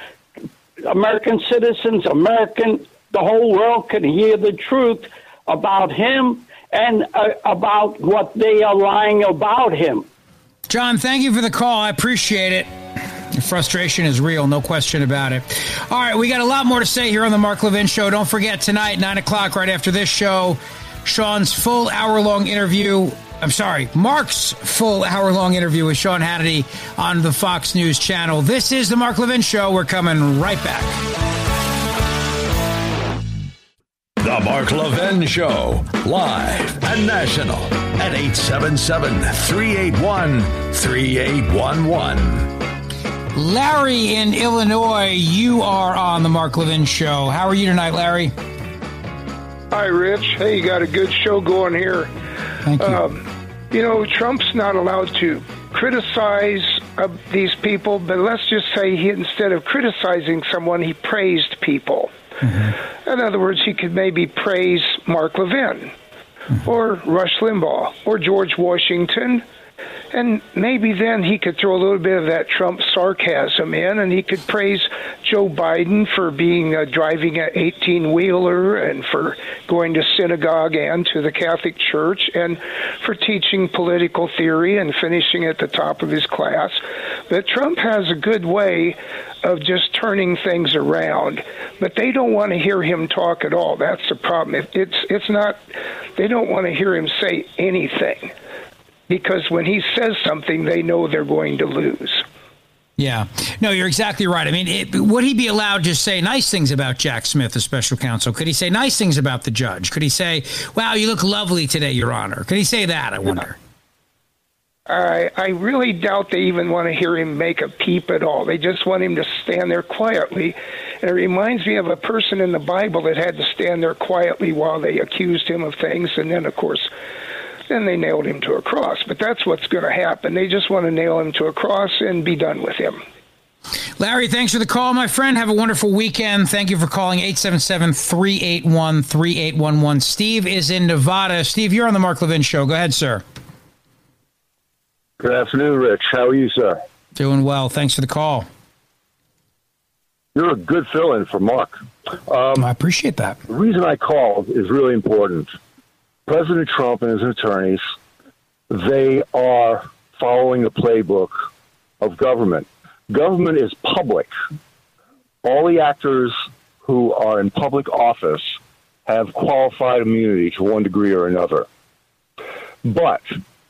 American citizens, American, the whole world can hear the truth about him and uh, about what they are lying about him. John, thank you for the call. I appreciate it. The frustration is real, no question about it. All right, we got a lot more to say here on the Mark Levin Show. Don't forget tonight, nine o'clock, right after this show, Sean's full hour long interview. I'm sorry, Mark's full hour long interview with Sean Hannity on the Fox News channel. This is the Mark Levin Show. We're coming right back. The Mark Levin Show, live and national at 877 381 3811. Larry in Illinois, you are on the Mark Levin Show. How are you tonight, Larry? Hi, Rich. Hey, you got a good show going here. Thank you. Um, you know, Trump's not allowed to criticize uh, these people, but let's just say he, instead of criticizing someone, he praised people. Mm-hmm. In other words, he could maybe praise Mark Levin Mm-hmm. or Rush Limbaugh or George Washington. And maybe then he could throw a little bit of that Trump sarcasm in, and he could praise Joe Biden for being uh, driving an 18 wheeler and for going to synagogue and to the Catholic Church and for teaching political theory and finishing at the top of his class. But Trump has a good way of just turning things around, but they don't want to hear him talk at all. That's the problem. It, it's it's not. They don't want to hear him say anything because when he says something, they know they're going to lose. Yeah. No, you're exactly right. I mean, it, would he be allowed to say nice things about Jack Smith, the special counsel? Could he say nice things about the judge? Could he say, wow, you look lovely today, Your Honor? Could he say that, I wonder? I I really doubt they even want to hear him make a peep at all. They just want him to stand there quietly. And it reminds me of a person in the Bible that had to stand there quietly while they accused him of things, and then of course, then they nailed him to a cross. But that's what's going to happen. They just want to nail him to a cross and be done with him. Larry, thanks for the call, my friend. Have a wonderful weekend. Thank you for calling 877 381 3811. Steve is in Nevada. Steve, you're on the Mark Levin Show. Go ahead, sir. Good afternoon, Rich. How are you, sir? Doing well. Thanks for the call. You're a good fill in for Mark. Um, I appreciate that. The reason I called is really important. President Trump and his attorneys, they are following the playbook of government. Government is public. All the actors who are in public office have qualified immunity to one degree or another. But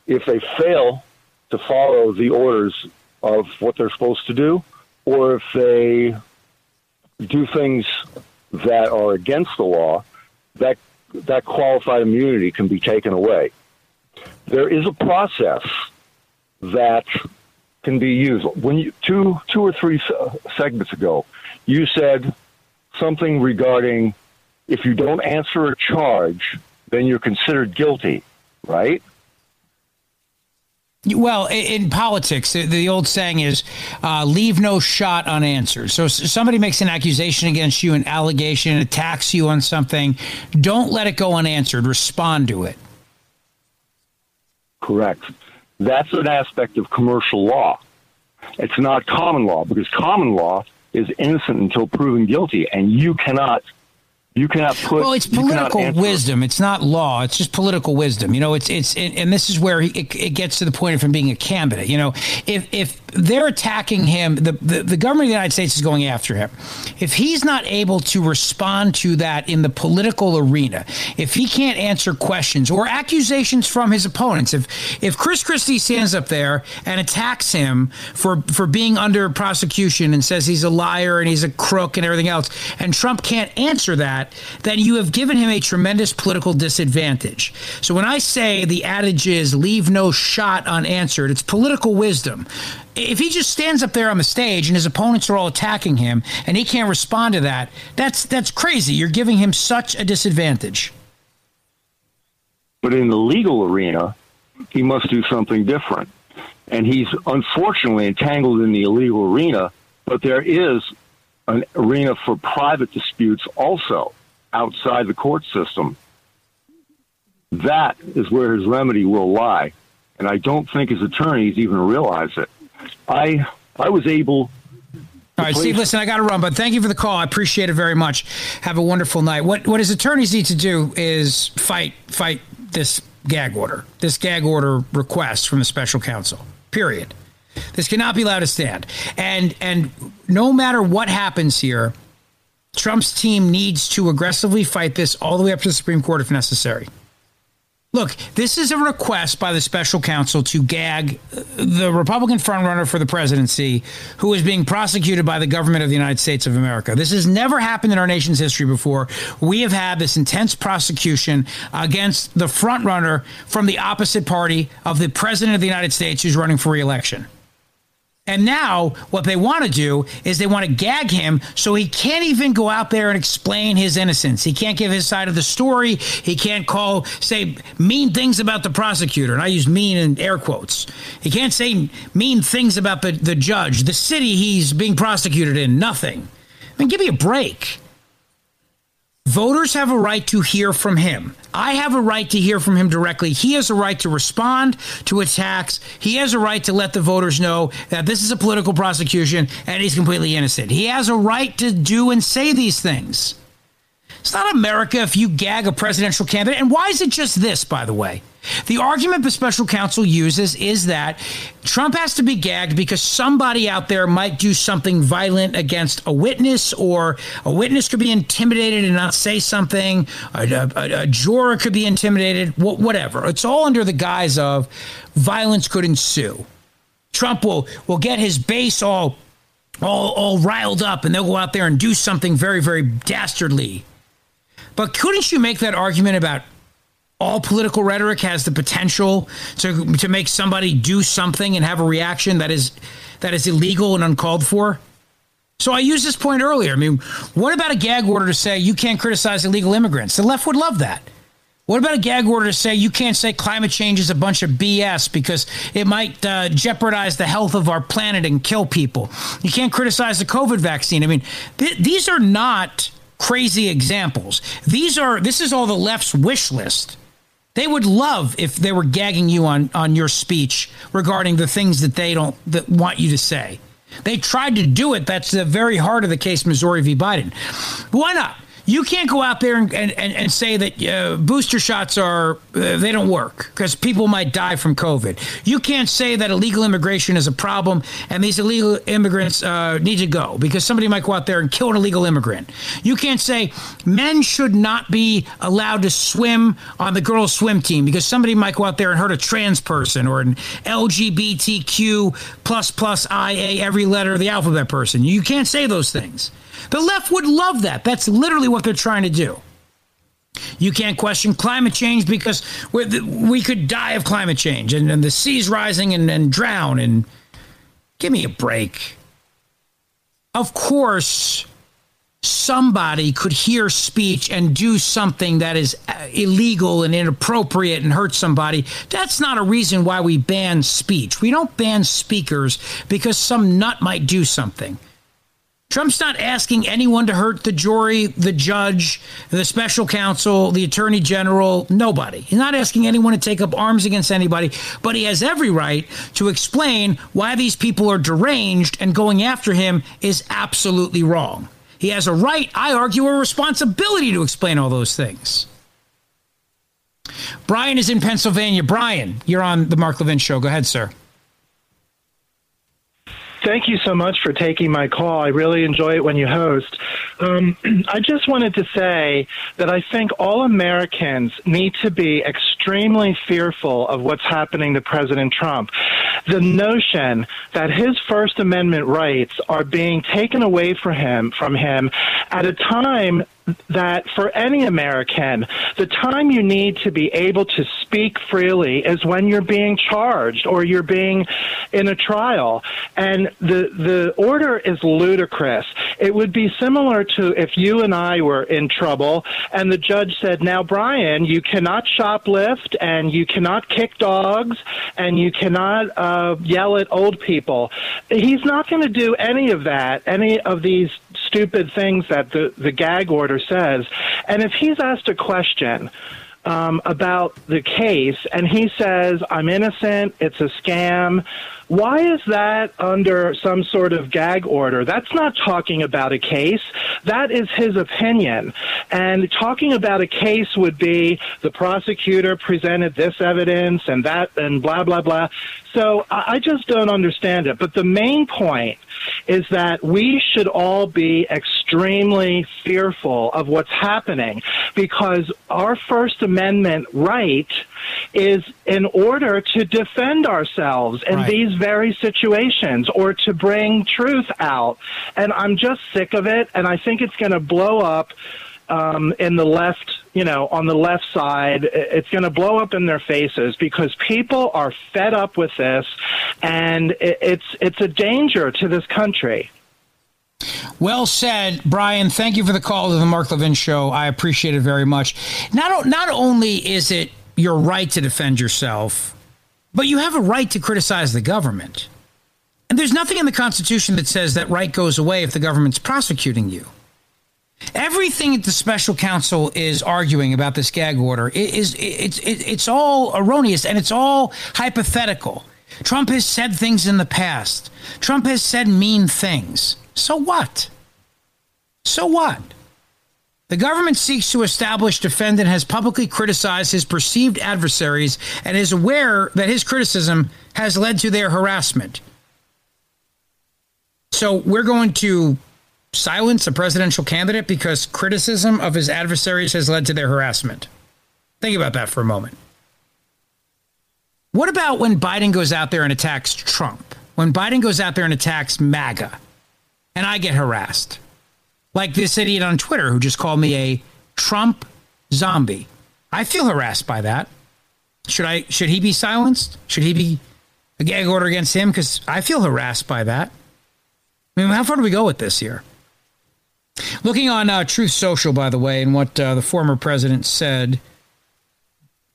if they fail to follow the orders of what they're supposed to do, or if they do things that are against the law, that that qualified immunity can be taken away. There is a process that can be used. When you two two or three segments ago, you said something regarding if you don't answer a charge, then you're considered guilty, right? Well, in politics, the old saying is uh, leave no shot unanswered. So somebody makes an accusation against you, an allegation, attacks you on something. Don't let it go unanswered. Respond to it. Correct. That's an aspect of commercial law. It's not common law because common law is innocent until proven guilty, and you cannot you cannot put. Well, it's political wisdom. It's not law. It's just political wisdom. You know, it's it's and this is where it, it gets to the point of him being a candidate. You know, if if they're attacking him, the, the the government of the United States is going after him. If he's not able to respond to that in the political arena, if he can't answer questions or accusations from his opponents, if if Chris Christie stands up there and attacks him for for being under prosecution and says he's a liar and he's a crook and everything else, and Trump can't answer that that, then you have given him a tremendous political disadvantage. So when I say the adage is leave no shot unanswered, it's political wisdom. If he just stands up there on the stage and his opponents are all attacking him and he can't respond to that, that's that's crazy. You're giving him such a disadvantage. But in the legal arena, he must do something different. And he's unfortunately entangled in the illegal arena, but there is an arena for private disputes also outside the court system. That is where his remedy will lie. And I don't think his attorneys even realize it. I I was able all right, Steve. Listen, I got to run, but thank you for the call. I appreciate it very much. Have a wonderful night. What what his attorneys need to do is fight fight this gag order, this gag order request from the special counsel. Period. This cannot be allowed to stand. And and no matter what happens here, Trump's team needs to aggressively fight this all the way up to the Supreme Court if necessary. Look, this is a request by the special counsel to gag uh, the Republican frontrunner for the presidency who is being prosecuted by the government of the United States of America. This has never happened in our nation's history before. We have had this intense prosecution against the frontrunner from the opposite party of the president of the United States who's running for reelection. And now what they want to do is they want to gag him so he can't even go out there and explain his innocence. He can't give his side of the story. He can't call, say mean things about the prosecutor. And I use mean in air quotes. He can't say mean things about the, the judge, the city he's being prosecuted in. Nothing. I mean, give me a break. Voters have a right to hear from him. I have a right to hear from him directly. He has a right to respond to attacks. He has a right to let the voters know that this is a political prosecution and he's completely innocent. He has a right to do and say these things. It's not America if you gag a presidential candidate. And why is it just this, by the way? The argument the special counsel uses is that Trump has to be gagged because somebody out there might do something violent against a witness, or a witness could be intimidated and not say something, a, a, a juror could be intimidated, whatever. It's all under the guise of violence could ensue. Trump will, will get his base all, all, all riled up and they'll go out there and do something very, very dastardly. But couldn't you make that argument about all political rhetoric has the potential to to make somebody do something and have a reaction that is that is illegal and uncalled for. So I used this point earlier. I mean, what about a gag order to say you can't criticize illegal immigrants? The left would love that. What about a gag order to say you can't say climate change is a bunch of BS because it might uh, jeopardize the health of our planet and kill people? You can't criticize the COVID vaccine. I mean, th- these are not crazy examples. These are this is all the left's wish list. They would love if they were gagging you on, on your speech regarding the things that they don't that want you to say. They tried to do it. That's the very heart of the case, Missouri v. Biden. Why not? You can't go out there and, and, and say that uh, booster shots are, uh, they don't work because people might die from COVID. You can't say that illegal immigration is a problem and these illegal immigrants uh, need to go because somebody might go out there and kill an illegal immigrant. You can't say men should not be allowed to swim on the girls' swim team because somebody might go out there and hurt a trans person or an LGBTQ plus plus IA every letter of the alphabet person. You can't say those things. The left would love that. That's literally what they're trying to do. You can't question climate change because we could die of climate change and, and the seas rising and, and drown. And give me a break. Of course, somebody could hear speech and do something that is uh, illegal and inappropriate and hurt somebody, that's not a reason why we ban speech. We don't ban speakers because some nut might do something. Trump's not asking anyone to hurt the jury, the judge, the special counsel, the attorney general, nobody. He's not asking anyone to take up arms against anybody, but he has every right to explain why these people are deranged and going after him is absolutely wrong. He has a right, I argue, a responsibility to explain all those things. Brian is in Pennsylvania. Brian, you're on the Mark Levin show. Go ahead, sir. Thank you so much for taking my call. I really enjoy it when you host. Um, I just wanted to say that I think all Americans need to be extremely fearful of what's happening to President Trump. The notion that his First Amendment rights are being taken away from him, from him at a time that for any American, the time you need to be able to speak freely is when you're being charged or you're being in a trial. And the, the order is ludicrous. It would be similar to if you and I were in trouble and the judge said, now, Brian, you cannot shoplift and you cannot kick dogs and you cannot uh, yell at old people. He's not going to do any of that, any of these stupid things that the, the gag order says. And if he's asked a question, um, about the case, and he says, I'm innocent, it's a scam. Why is that under some sort of gag order? That's not talking about a case. That is his opinion. And talking about a case would be the prosecutor presented this evidence and that and blah, blah, blah. So I just don't understand it. But the main point is that we should all be extremely fearful of what's happening because our First Amendment right is in order to defend ourselves in right. these very situations or to bring truth out. And I'm just sick of it. And I think it's going to blow up um, in the left, you know, on the left side, it's going to blow up in their faces because people are fed up with this, and it's it's a danger to this country. Well said, Brian. Thank you for the call to the Mark Levin Show. I appreciate it very much. Not not only is it your right to defend yourself, but you have a right to criticize the government. And there's nothing in the Constitution that says that right goes away if the government's prosecuting you. Everything that the special counsel is arguing about this gag order is it's it's all erroneous and it's all hypothetical. Trump has said things in the past. Trump has said mean things. So what? So what? The government seeks to establish defendant has publicly criticized his perceived adversaries and is aware that his criticism has led to their harassment. So we're going to silence a presidential candidate because criticism of his adversaries has led to their harassment. Think about that for a moment. What about when Biden goes out there and attacks Trump? When Biden goes out there and attacks MAGA and I get harassed? Like this idiot on Twitter who just called me a Trump zombie. I feel harassed by that. Should I should he be silenced? Should he be a gag order against him cuz I feel harassed by that? I mean, how far do we go with this here? Looking on uh, Truth Social, by the way, and what uh, the former president said,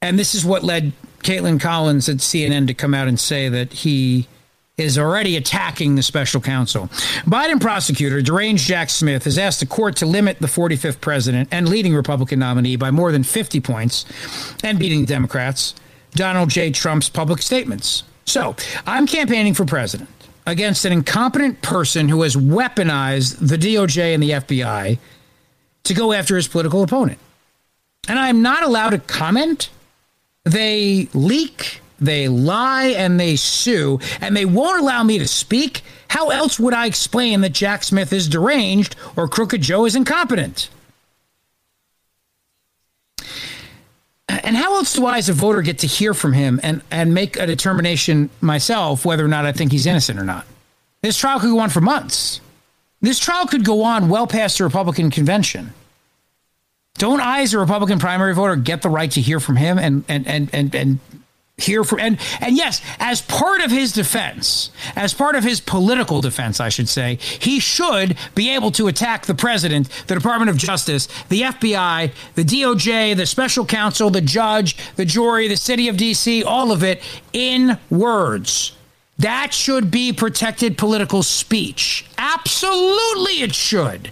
and this is what led Kaitlan Collins at CNN to come out and say that he is already attacking the special counsel. Biden prosecutor deranged Jack Smith has asked the court to limit the 45th president and leading Republican nominee by more than 50 points and beating Democrats, Donald J. Trump's public statements. So, I'm campaigning for president against an incompetent person who has weaponized the DOJ and the FBI to go after his political opponent. And I'm not allowed to comment. They leak, they lie, and they sue, and they won't allow me to speak. How else would I explain that Jack Smith is deranged or Crooked Joe is incompetent? And how else do I, as a voter, get to hear from him and, and make a determination myself whether or not I think he's innocent or not? This trial could go on for months. This trial could go on well past the Republican convention. Don't I, as a Republican primary voter, get the right to hear from him and and and and, and hear from and and yes as part of his defense as part of his political defense i should say he should be able to attack the president the department of justice the fbi the doj the special counsel the judge the jury the city of dc all of it in words. That should be protected political speech. Absolutely it should.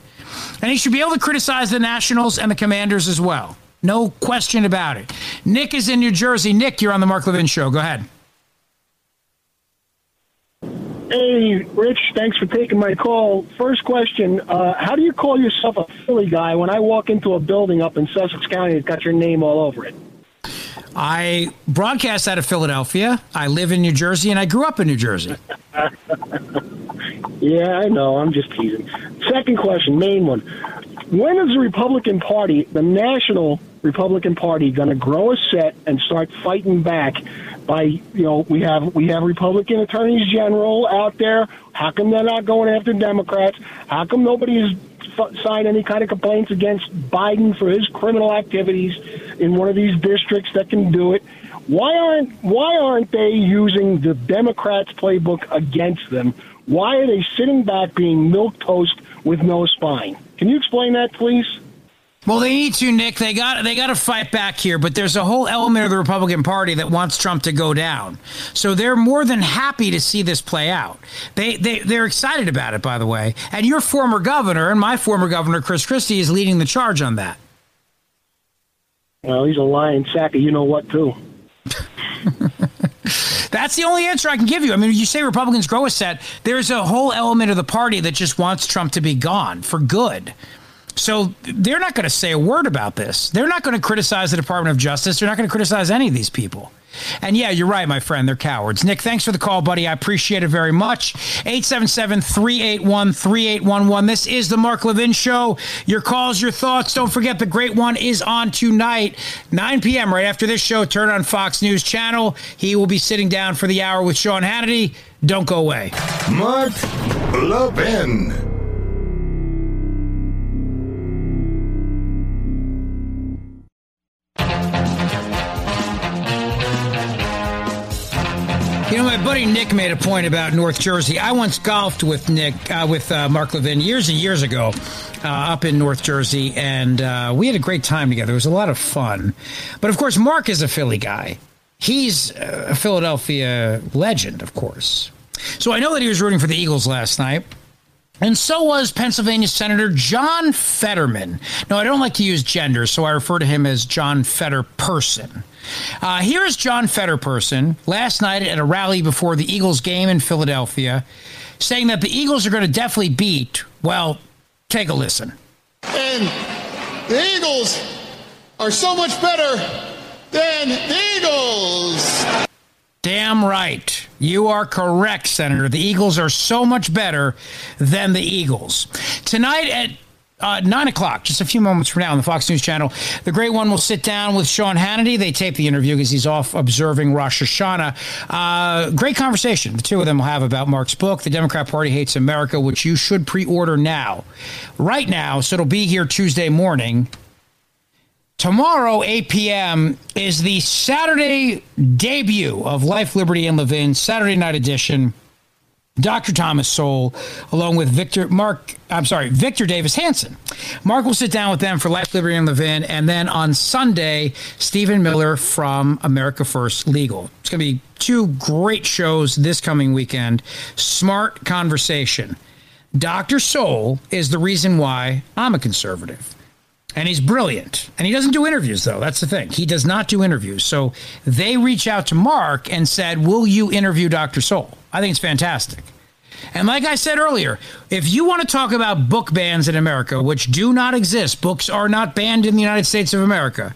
And he should be able to criticize the nationals and the commanders as well no question about it. Nick is in New Jersey. Nick, you're on the Mark Levin Show. Go ahead. Hey, Rich, thanks for taking my call. First question uh, How do you call yourself a Philly guy when I walk into a building up in Sussex County that's got your name all over it? I broadcast out of Philadelphia. I live in New Jersey, and I grew up in New Jersey. yeah, I know. I'm just teasing. Second question, main one. When is the Republican Party, the national Republican Party going to grow a set and start fighting back by you know we have we have Republican attorneys general out there. How come they're not going after Democrats? How come nobody has f- signed any kind of complaints against Biden for his criminal activities in one of these districts that can do it? Why aren't why aren't they using the Democrats' playbook against them? Why are they sitting back being milk toast with no spine? Can you explain that, please? Well, they need to, Nick. They got they got to fight back here, but there's a whole element of the Republican Party that wants Trump to go down. So they're more than happy to see this play out. They they they're excited about it, by the way. And your former governor and my former governor, Chris Christie, is leading the charge on that. Well, he's a lying sack of you know what too. That's the only answer I can give you. I mean, you say Republicans grow a set. There's a whole element of the party that just wants Trump to be gone for good. So they're not going to say a word about this. They're not going to criticize the Department of Justice. They're not going to criticize any of these people. And yeah, you're right, my friend. They're cowards. Nick, thanks for the call, buddy. I appreciate it very much. 877 381 3811. This is the Mark Levin Show. Your calls, your thoughts. Don't forget the great one is on tonight, 9 p.m. right after this show. Turn on Fox News Channel. He will be sitting down for the hour with Sean Hannity. Don't go away. Mark Levin. Buddy Nick made a point about North Jersey. I once golfed with Nick, uh, with uh, Mark Levin years and years ago uh, up in North Jersey, and uh, we had a great time together. It was a lot of fun. But of course, Mark is a Philly guy. He's a Philadelphia legend, of course. So I know that he was rooting for the Eagles last night. And so was Pennsylvania Senator John Fetterman. Now, I don't like to use gender, so I refer to him as John Fetterperson. Uh, here is John Fetterperson last night at a rally before the Eagles game in Philadelphia, saying that the Eagles are going to definitely beat. Well, take a listen. And the Eagles are so much better than the Eagles. Damn right. You are correct, Senator. The Eagles are so much better than the Eagles. Tonight at uh, 9 o'clock, just a few moments from now on the Fox News Channel, the great one will sit down with Sean Hannity. They tape the interview because he's off observing Rosh Hashanah. Uh, great conversation the two of them will have about Mark's book, The Democrat Party Hates America, which you should pre order now. Right now, so it'll be here Tuesday morning. Tomorrow, 8 p.m., is the Saturday debut of Life, Liberty, and Levin, Saturday night edition. Dr. Thomas Sowell, along with Victor Mark, I'm sorry, Victor Davis Hanson. Mark will sit down with them for Life, Liberty, and Levin, and then on Sunday, Stephen Miller from America First Legal. It's going to be two great shows this coming weekend. Smart conversation. Dr. Sowell is the reason why I'm a conservative. And he's brilliant. And he doesn't do interviews, though. That's the thing. He does not do interviews. So they reach out to Mark and said, Will you interview Dr. Sowell? I think it's fantastic. And like I said earlier, if you want to talk about book bans in America, which do not exist, books are not banned in the United States of America.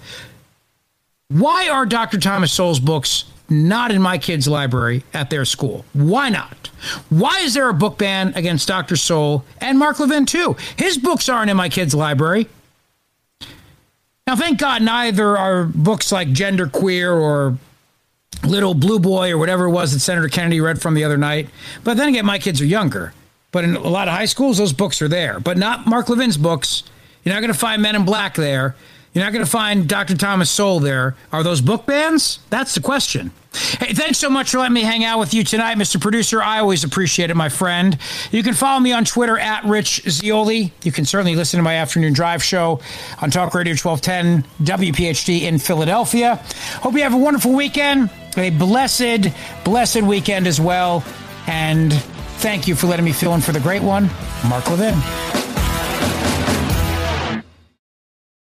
Why are Dr. Thomas Sowell's books not in my kids' library at their school? Why not? Why is there a book ban against Dr. Sowell and Mark Levin, too? His books aren't in my kids' library. Now, thank God, neither are books like Gender Queer or Little Blue Boy or whatever it was that Senator Kennedy read from the other night. But then again, my kids are younger. But in a lot of high schools, those books are there, but not Mark Levin's books. You're not going to find Men in Black there. You're not going to find Dr. Thomas Sowell there. Are those book bans? That's the question. Hey, thanks so much for letting me hang out with you tonight, Mr. Producer. I always appreciate it, my friend. You can follow me on Twitter at Rich Zeoli. You can certainly listen to my afternoon drive show on Talk Radio 1210 WPHT in Philadelphia. Hope you have a wonderful weekend, a blessed, blessed weekend as well. And thank you for letting me fill in for the great one, Mark Levin.